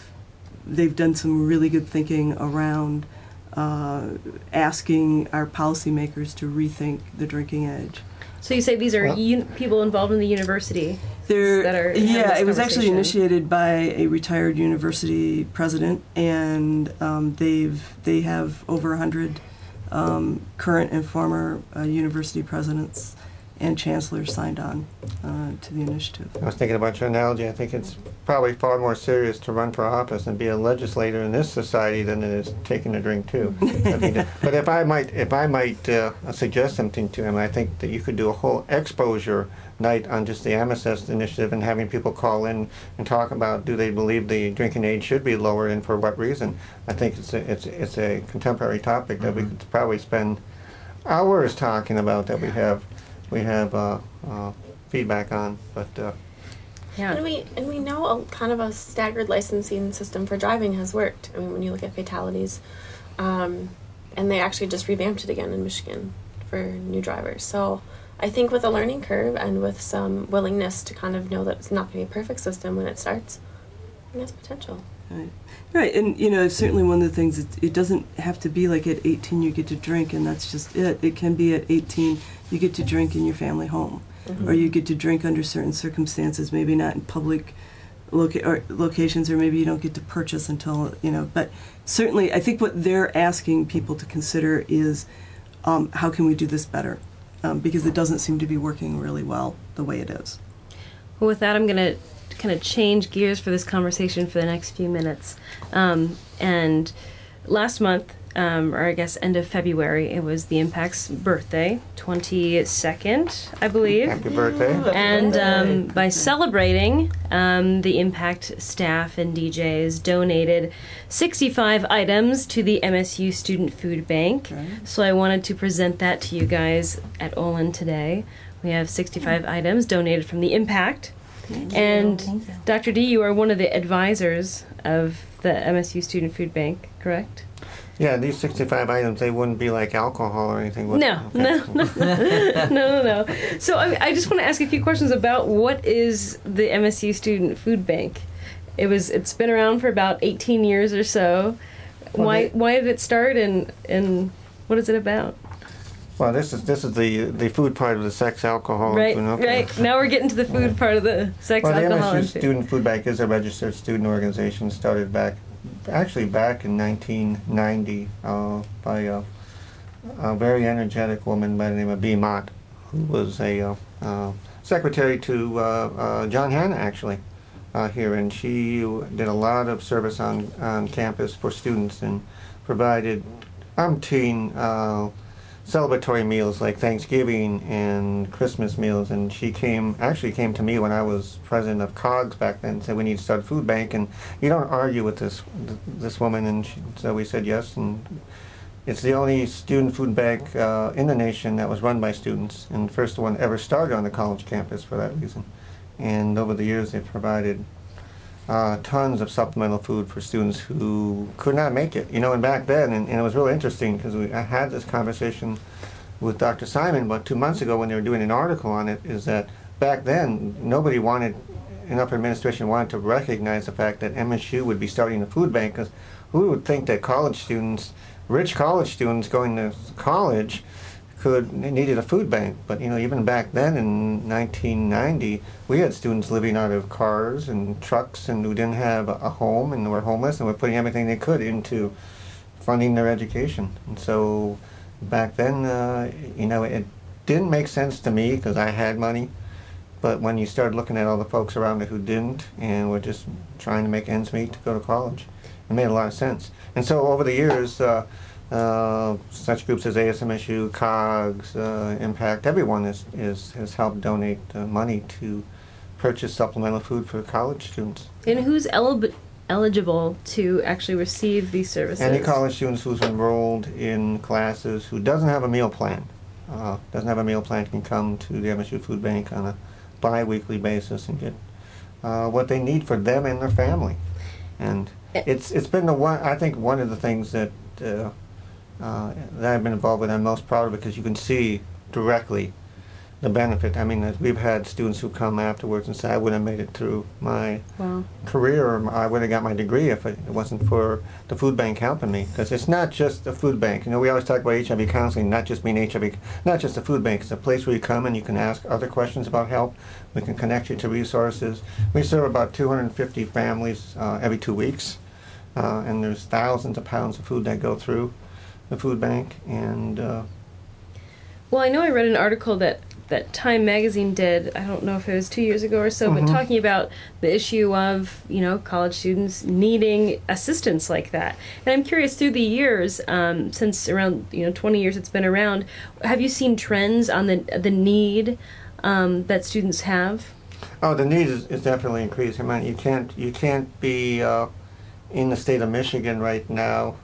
they've done some really good thinking around uh, asking our policymakers to rethink the drinking age. So you say these are Well- un- people involved in the university. That are yeah, it was actually initiated by a retired university president, and um, they've they have over a hundred um, current and former uh, university presidents and chancellors signed on uh, to the initiative. I was thinking about your analogy. I think it's probably far more serious to run for office and be a legislator in this society than it is taking a drink too. [laughs] I mean, but if I might, if I might uh, suggest something to him, I think that you could do a whole exposure night on just the Amethyst initiative and having people call in and talk about do they believe the drinking age should be lowered and for what reason. I think it's a, it's it's a contemporary topic that we could probably spend hours talking about that we have we have uh, uh, feedback on, but. Uh, Yeah. And we and we know a kind of a staggered licensing system for driving has worked. I mean, when you look at fatalities, um, and they actually just revamped it again in Michigan for new drivers. So I think with a learning curve and with some willingness to kind of know that it's not going to be a perfect system when it starts, I think that's potential. Right. Right, and you know, certainly one of the things, it, it doesn't have to be like at 18 you get to drink and that's just it. It can be at 18 you get to drink in your family home, or you get to drink under certain circumstances, maybe not in public loca- or locations, or maybe you don't get to purchase until, you know, but certainly I think what they're asking people to consider is um, how can we do this better? Um, because it doesn't seem to be working really well the way it is. Well, with that, I'm going to kind of change gears for this conversation for the next few minutes. Um, and last month, um, or I guess end of February, it was the Impact's birthday, 22nd, I believe. Happy birthday. And um, by celebrating, um, the Impact staff and DJs donated 65 items to the MSU Student Food Bank. So I wanted to present that to you guys at Olin today. We have 65 items donated from the Impact. And Dr. D, you are one of the advisors of the MSU Student Food Bank, correct? Yeah, these 65 items, they wouldn't be like alcohol or anything, would No, they? no, [laughs] [laughs] no, no, no. So I, I just want to ask a few questions about what is the MSU Student Food Bank. It was. It's been around for about 18 years or so. why they- why did it start and and what is it about? Well, this is this is the the food part of the sex alcohol. right, and okay. right. Now we're getting to the food part of the sex, Well, the alcohol, MSU and food. Student Food Bank is a registered student organization started back, actually back in 1990 uh, by a, a very energetic woman by the name of Bee Mott, who was a uh, uh, secretary to uh, uh, John Hannah actually uh, here, and she did a lot of service on on campus for students and provided umpteen. Celebratory meals like Thanksgiving and Christmas meals. And she came, actually came to me when I was president of COGS back then, and said we need to start a food bank. And you don't argue with this this woman, and she, so we said yes. And it's the only student food bank uh, in the nation that was run by students, and the first one ever started on the college campus for that reason. And over the years, they've provided uh, tons of supplemental food for students who could not make it. You know, and back then, and, and it was really interesting because I had this conversation with Dr. Simon about two months ago when they were doing an article on it. Is that back then nobody wanted, in upper administration wanted to recognize the fact that MSU would be starting a food bank because who would think that college students, rich college students going to college, could they needed a food bank. But you know, even back then in 1990, we had students living out of cars and trucks, and who didn't have a home and were homeless, and were putting everything they could into funding their education. And so back then, uh, you know, it didn't make sense to me because I had money. But when you started looking at all the folks around me who didn't and were just trying to make ends meet to go to college, it made a lot of sense. And so over the years, uh, uh, such groups as ASMSU, COGS, uh, Impact, everyone is, is, has helped donate uh, money to purchase supplemental food for college students. And who's elib- eligible to actually receive these services? Any college students who's enrolled in classes who doesn't have a meal plan, uh, doesn't have a meal plan can come to the MSU Food Bank on a bi-weekly basis and get uh, what they need for them and their family. And it's it's been the one I think one of the things that uh, that I've been involved with. I'm most proud of because you can see directly the benefit. I mean, we've had students who come afterwards and say, "I wouldn't have made it through my Wow. career, or I would have got my degree if it wasn't for the food bank helping me." Because it's not just a food bank. You know, we always talk about HIV counseling, not just being HIV, not just a food bank. It's a place where you come and you can ask other questions about help. We can connect you to resources. We serve about 250 families uh, every two weeks, uh, and there's thousands of pounds of food that go through the food bank. And uh, Well, I know I read an article that that Time Magazine did. I don't know if it was two years ago or so, Mhm. but talking about the issue of you know college students needing assistance like that. And I'm curious through the years, um, since around you know 20 years it's been around, have you seen trends on the the need um, that students have? Oh, the need is, is definitely increasing. I mean, you can't you can't be uh, in the state of Michigan right now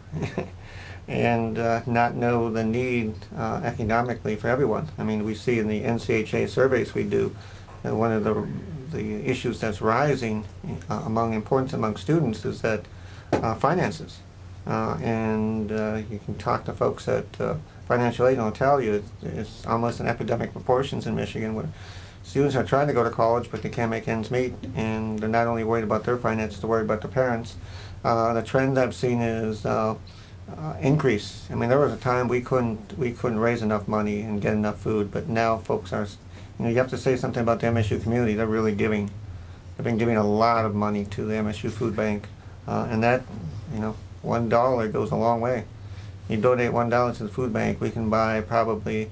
and uh, not know the need uh, economically for everyone. I mean, we see in the NCHA surveys we do that one of the the issues that's rising uh, among importance among students is that uh, finances. Uh, and uh, you can talk to folks at financial aid, and they'll tell you it's, almost an epidemic proportions in Michigan where students are trying to go to college, but they can't make ends meet, and they're not only worried about their finances, they're worried about their parents. The trend I've seen is uh, increase. I mean, there was a time we couldn't we couldn't raise enough money and get enough food, but now folks are. You know, you have to say something about the MSU community. They're really giving. They've been giving a lot of money to the MSU Food Bank, uh, and that, you know, one dollar goes a long way. You donate one dollar to the food bank, we can buy probably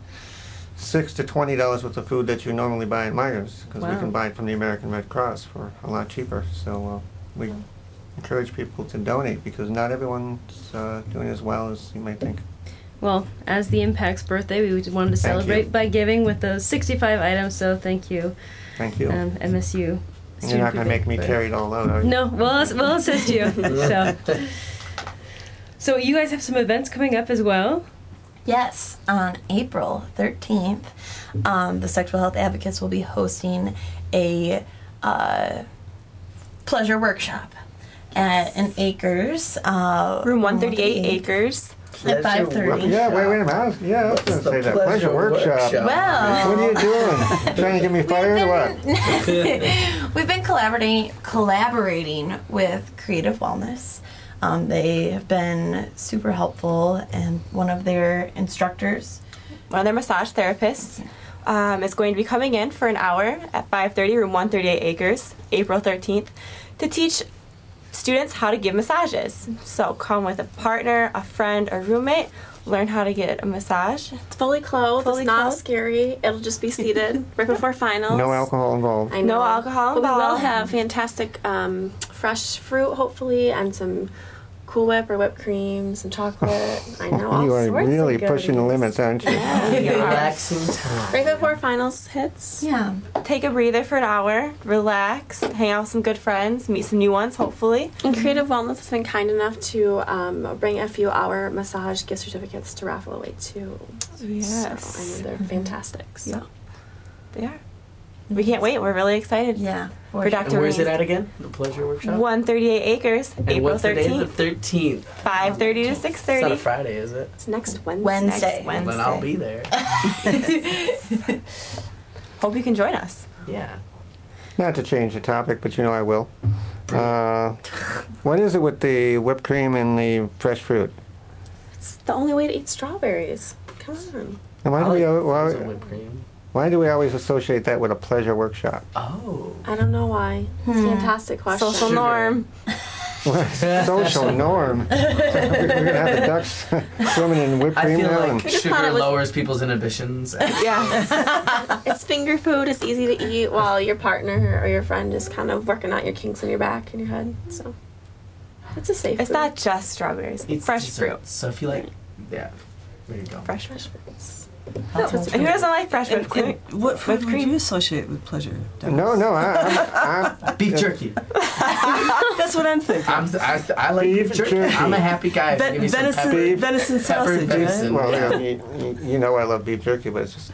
six to twenty dollars worth of food that you normally buy at Meijer's because we can buy it from the American Red Cross for a lot cheaper. So uh, we encourage people to donate because not everyone's uh, doing as well as you might think. Well, as the Impact's birthday, we wanted to Thank you. celebrate by giving with those 65 items. So thank you, Thank you. um, MSU. and you're not going to make me But- carry it all out, are you? No, we'll, we'll assist you. [laughs] so. so you guys have some events coming up as well. Yes, on April 13th, um, the Sexual Health Advocates will be hosting a uh, pleasure workshop at an Akers. Uh, Room 138 Akers. At 5.30. Yeah, wait, wait a minute. Yeah, I was going to say that. Pleasure workshop. Well, What are you doing? [laughs] Trying to get me fired or what? [laughs] We've been collaborating collaborating with Creative Wellness Um, they have been super helpful, and one of their instructors, one of their massage therapists, um, is going to be coming in for an hour at 5:30, room 138 Akers, April 13th, to teach students how to give massages. So come with a partner, a friend, or roommate. Learn how to get a massage. It's fully clothed. Fully it's not clothed. scary. It'll just be seated [laughs] right before finals. No alcohol involved. I No know. alcohol But we will have fantastic um, fresh fruit, hopefully, and some Cool Whip or whipped cream, some chocolate. [laughs] I know. All you are sorts of really pushing the limits, aren't you? [laughs] Relaxing time. Right before finals hits. yeah, Take a breather for an hour, relax, hang out with some good friends, meet some new ones, hopefully. And Creative Wellness has been kind enough to um, bring a few hour massage gift certificates to raffle away too. Yes. So I know they're fantastic. So. Yeah. They are. We can't wait. We're really excited. yeah. For And Dr. where's it at again? The Pleasure Workshop? 138 Akers, And April what's the day? The 13th, 13th. 5.30 to It's not a Friday, is it? It's next Wednesday. Wednesday. Wednesday. Then I'll be there. [laughs] Hope you can join us. Yeah. Not to change the topic, but you know I will. Uh, what is it with the whipped cream and the fresh fruit? It's the only way to eat strawberries. Come on. And why do we al- why, Frozen whipped cream. Why do we always associate that with a pleasure workshop? Oh. I don't know why. It's a hmm. fantastic question. Social Sugar. norm. [laughs] Social norm. [laughs] We're gonna have the ducks swimming in whipped I cream feel now. like and- just sugar it was- lowers people's inhibitions. [laughs] Yeah. It's finger food. It's easy to eat while your partner or your friend is kind of working out your kinks in your back and your head. So it's a safe. It's food. not just strawberries. It's fresh dessert. fruit. So if you like, yeah, there you go. Fresh fresh fruits. That's what's- Who doesn't like fresh And, whipped cream? what food Whipped would you associate with pleasure? no, no, I, I'm, I'm, [laughs] Beef jerky. [laughs] That's what I'm thinking. I'm, I, I like Beef beef jerky. jerky. I'm a happy guy. if Ve- give venison, pepper- venison pepper sausage. venison. right? well, Yeah. you, you, you know I love beef jerky, but it's just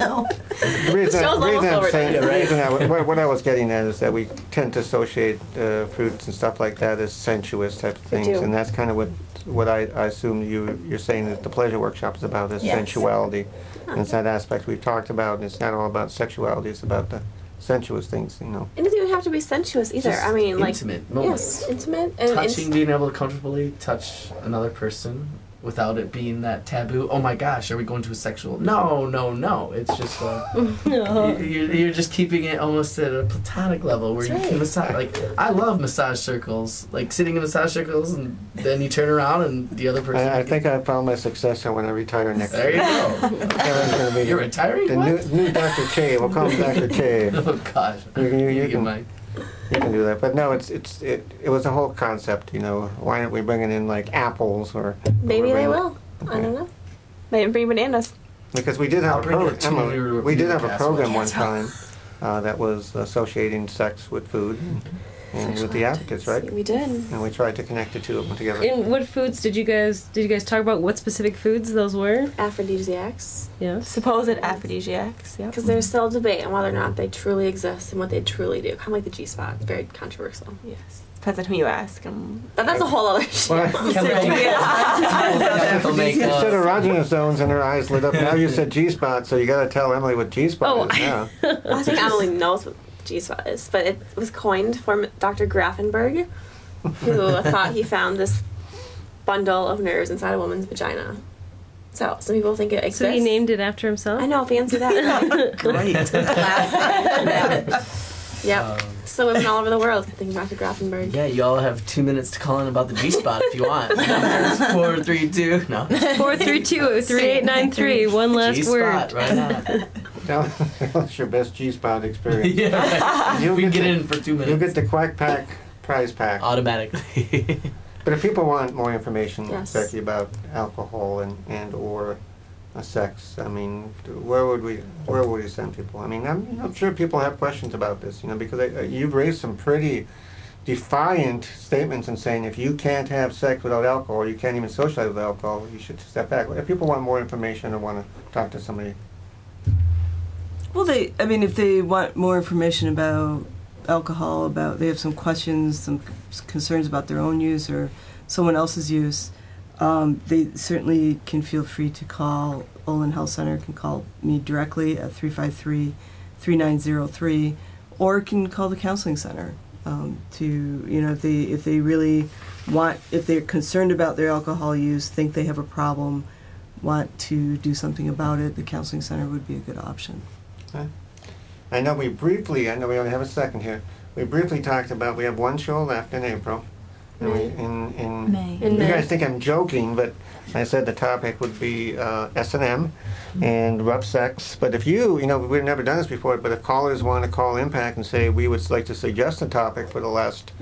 no. [laughs] the reason, Show's the reason I'm saying now. the Right. reason I, what, what I was getting at is that we tend to associate uh, fruits and stuff like that as sensuous type of things, and that's kind of what what I, I assume you you're saying that the pleasure workshop is about is Yes. sensuality, and it's that aspect we've talked about. And it's not all about sexuality; it's about the sensuous things, you know. It doesn't even have to be sensuous either. Just I mean, like intimate moments. yes, intimate and Touching, inst- being able to comfortably touch another person without it being that taboo. Oh my gosh, are we going to a sexual? No, no, no. It's just uh, [laughs] you- you're, you're just keeping it almost at a platonic level where you can massage. Like I love massage circles, like sitting in massage circles, and then you turn around and the other person. I, I think I found my successor when I retire next There you year. go. [laughs] Kevin's gonna be You're retiring. the What? new, new Dr. Che. We'll call him Dr. Che. [laughs] Oh gosh. You- you- you get can- my- You can do that, but no, it's it's it. It was a whole concept, you know. Why aren't we bringing in like apples or? maybe they bringing- will. I don't know. They didn't bring bananas. Because we did have a bring you a program. Emily, we did have a program one time uh, that was associating sex with food and, and with the advocates, right? We did. And we tried to connect the two of them together. And what foods did you guys did you guys talk about? What specific foods those were? Aphrodisiacs. Yes. Supposed aphrodisiacs. Yep. Because there's still debate on whether or not they truly exist and what they truly do. Kind of like the G spot. Very controversial. Yes. Depends on who you ask. Um, But that's a whole other shit. Well, Chemical you said makeup. erogenous zones and her eyes lit up. Now you said G spot, so you got to tell Emily what G spot Oh, is now. [laughs] I think Emily knows what G spot is, but it was coined for Dr. Grafenberg, who [laughs] thought he found this bundle of nerves inside a woman's vagina. So some people think it exists. So he named it after himself. I know, fancy that. [laughs] Great. [laughs] yep. Um, so women all over the world can think Dr. Grafenberg. Yeah, you all have two minutes to call in about the G spot if you want. Numbers four, three, two. No. Four three two three eight nine three. One last G word. spot, right now. Tell us your best cheese spot experience. [laughs] yeah, right. [laughs] You'll we can get get the- in for two minutes. You'll get the Quack Pack prize pack. automatically. [laughs] But if people want more information, Yes. Becky, about alcohol and, and or uh, sex, I mean, where would we where would we send people? I mean, I'm, I'm sure people have questions about this, you know, because I, uh, you've raised some pretty defiant statements in saying if you can't have sex without alcohol, you can't even socialize with alcohol, you should step back. If people want more information or want to talk to somebody, Well, they, I mean, if they want more information about alcohol, about they have some questions, some concerns about their own use or someone else's use, um, they certainly can feel free to call Olin Health Center, can call me directly at 353 3903, or can call the counseling center. um, to you know if they if they really want if they're concerned about their alcohol use, think they have a problem, want to do something about it, the counseling center would be a good option. I know we briefly, I know we only have a second here. We briefly talked about we have one show left in April. And we, in, in, May. In you May. guys think I'm joking, but I said the topic would be uh, S&M and rough sex. But if you, you know, we've never done this before, but if callers want to call Impact and say we would like to suggest a topic for the last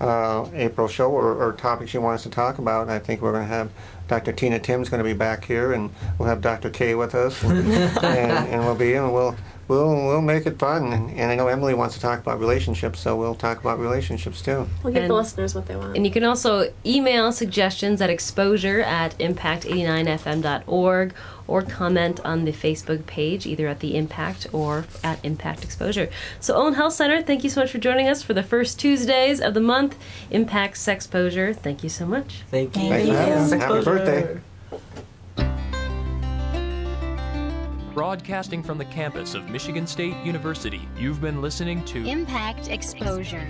uh, April show or, or topics you want us to talk about, I think we're going to have Dr. Tina Tim's going to be back here, and we'll have Dr. K with us, and, [laughs] and, and we'll be and we'll we'll we'll make it fun. And, and I know Emily wants to talk about relationships, so we'll talk about relationships too. We'll give And- the listeners what they want. And you can also email suggestions at exposure at impact89fm.org or comment on the Facebook page, either at the Impact or at Impact Exposure. So, Olin Health Center, thank you so much for joining us for the first Tuesdays of the month. Impact Sexposure, thank you so much. Thank you. Thanks for having us. Happy Exposure. birthday. Broadcasting from the campus of Michigan State University, you've been listening to Impact Exposure.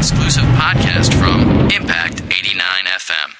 Exclusive podcast from Impact 89 FM.